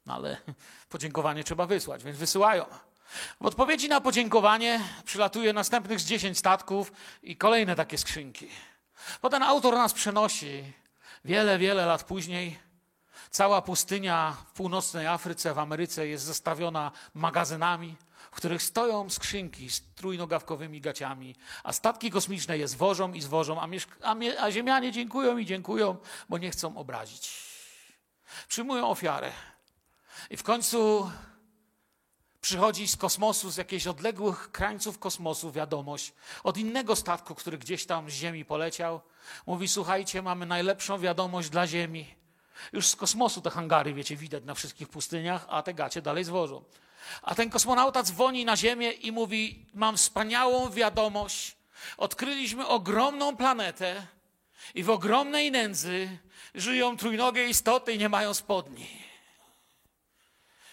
No ale podziękowanie trzeba wysłać, więc wysyłają. W odpowiedzi na podziękowanie przylatuje następnych z 10 statków i kolejne takie skrzynki. Potem autor nas przenosi wiele, wiele lat później. Cała pustynia w północnej Afryce, w Ameryce jest zastawiona magazynami, w których stoją skrzynki z trójnogawkowymi gaciami, a statki kosmiczne je zwożą i zwożą, a, a, a ziemianie dziękują i dziękują, bo nie chcą obrazić. Przyjmują ofiarę. I w końcu przychodzi z kosmosu, z jakichś odległych krańców kosmosu wiadomość od innego statku, który gdzieś tam z Ziemi poleciał. Mówi: Słuchajcie, mamy najlepszą wiadomość dla Ziemi. Już z kosmosu te hangary, wiecie, widać na wszystkich pustyniach, a te gacie dalej zwożą. A ten kosmonauta dzwoni na Ziemię i mówi: Mam wspaniałą wiadomość. Odkryliśmy ogromną planetę i w ogromnej nędzy żyją trójnogie istoty i nie mają spodni.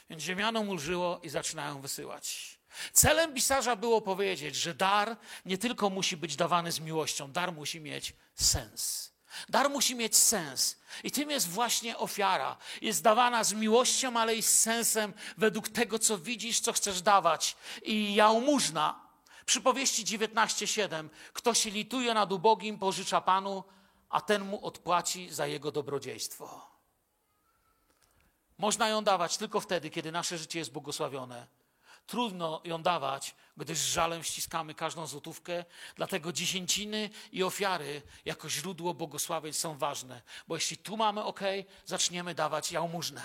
Więc ziemianom ulżyło i zaczynają wysyłać. Celem pisarza było powiedzieć, że dar nie tylko musi być dawany z miłością, dar musi mieć sens. Dar musi mieć sens. I tym jest właśnie ofiara. Jest dawana z miłością, ale i z sensem według tego, co widzisz, co chcesz dawać. I jałmużna. Przypowieści 19:7. Kto się lituje nad ubogim, pożycza Panu, a ten mu odpłaci za jego dobrodziejstwo. Można ją dawać tylko wtedy, kiedy nasze życie jest błogosławione. Trudno ją dawać, gdyż z żalem ściskamy każdą złotówkę, dlatego dziesięciny i ofiary jako źródło błogosławień są ważne. Bo jeśli tu mamy ok, zaczniemy dawać jałmużnę.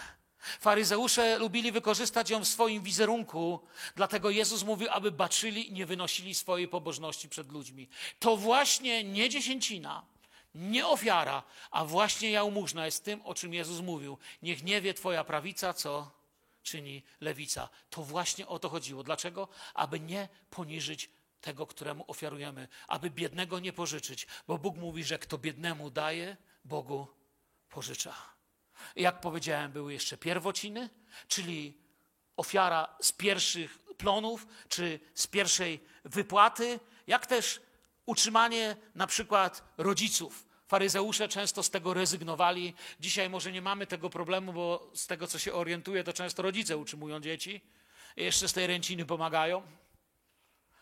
Faryzeusze lubili wykorzystać ją w swoim wizerunku, dlatego Jezus mówił, aby baczyli i nie wynosili swojej pobożności przed ludźmi. To właśnie nie dziesięcina, nie ofiara, a właśnie jałmużna jest tym, o czym Jezus mówił. Niech nie wie twoja prawica, co czyni lewica. To właśnie o to chodziło. Dlaczego? Aby nie poniżyć tego, któremu ofiarujemy, aby biednego nie pożyczyć, bo Bóg mówi, że kto biednemu daje, Bogu pożycza. Jak powiedziałem, były jeszcze pierwociny, czyli ofiara z pierwszych plonów, czy z pierwszej wypłaty, jak też utrzymanie na przykład rodziców. Faryzeusze często z tego rezygnowali. Dzisiaj może nie mamy tego problemu, bo z tego, co się orientuję, to często rodzice utrzymują dzieci. Jeszcze z tej ręciny pomagają.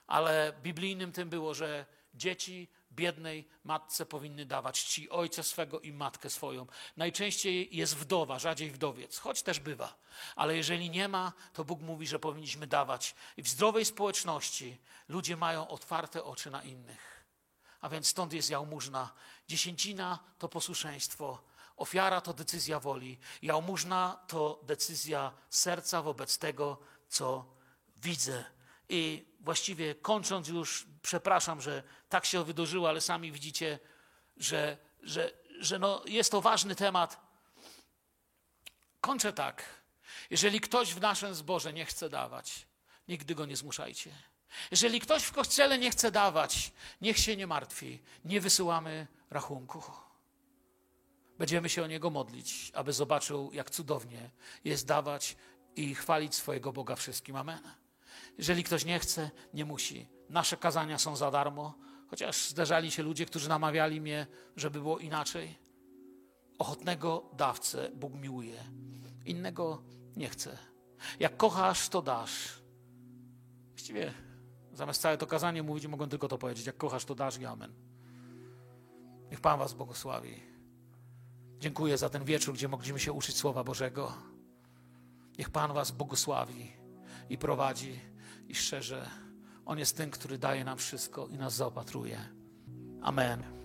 Ale biblijnym tym było, że dzieci biednej matce powinny dawać ci ojca swego i matkę swoją. Najczęściej jest wdowa, rzadziej wdowiec, choć też bywa. Ale jeżeli nie ma, to Bóg mówi, że powinniśmy dawać. I w zdrowej społeczności ludzie mają otwarte oczy na innych. A więc stąd jest jałmużna. Dziesięcina to posłuszeństwo. Ofiara to decyzja woli. Jałmużna to decyzja serca wobec tego, co widzę. I właściwie kończąc już, przepraszam, że tak się wydarzyło, ale sami widzicie, że, że, że no jest to ważny temat. Kończę tak. Jeżeli ktoś w naszym zborze nie chce dawać, nigdy go nie zmuszajcie. Jeżeli ktoś w kościele nie chce dawać, niech się nie martwi. Nie wysyłamy rachunku. Będziemy się o niego modlić, aby zobaczył, jak cudownie jest dawać i chwalić swojego Boga wszystkim. Amen. Jeżeli ktoś nie chce, nie musi. Nasze kazania są za darmo, chociaż zdarzali się ludzie, którzy namawiali mnie, żeby było inaczej. Ochotnego dawcę Bóg miłuje, innego nie chce. Jak kochasz, to dasz. Właściwie zamiast całe to kazanie mówić, mogą tylko to powiedzieć. Jak kochasz, to dasz i amen. Niech Pan Was błogosławi. Dziękuję za ten wieczór, gdzie mogliśmy się uczyć Słowa Bożego. Niech Pan Was błogosławi i prowadzi i szczerze. On jest tym, który daje nam wszystko i nas zaopatruje. Amen.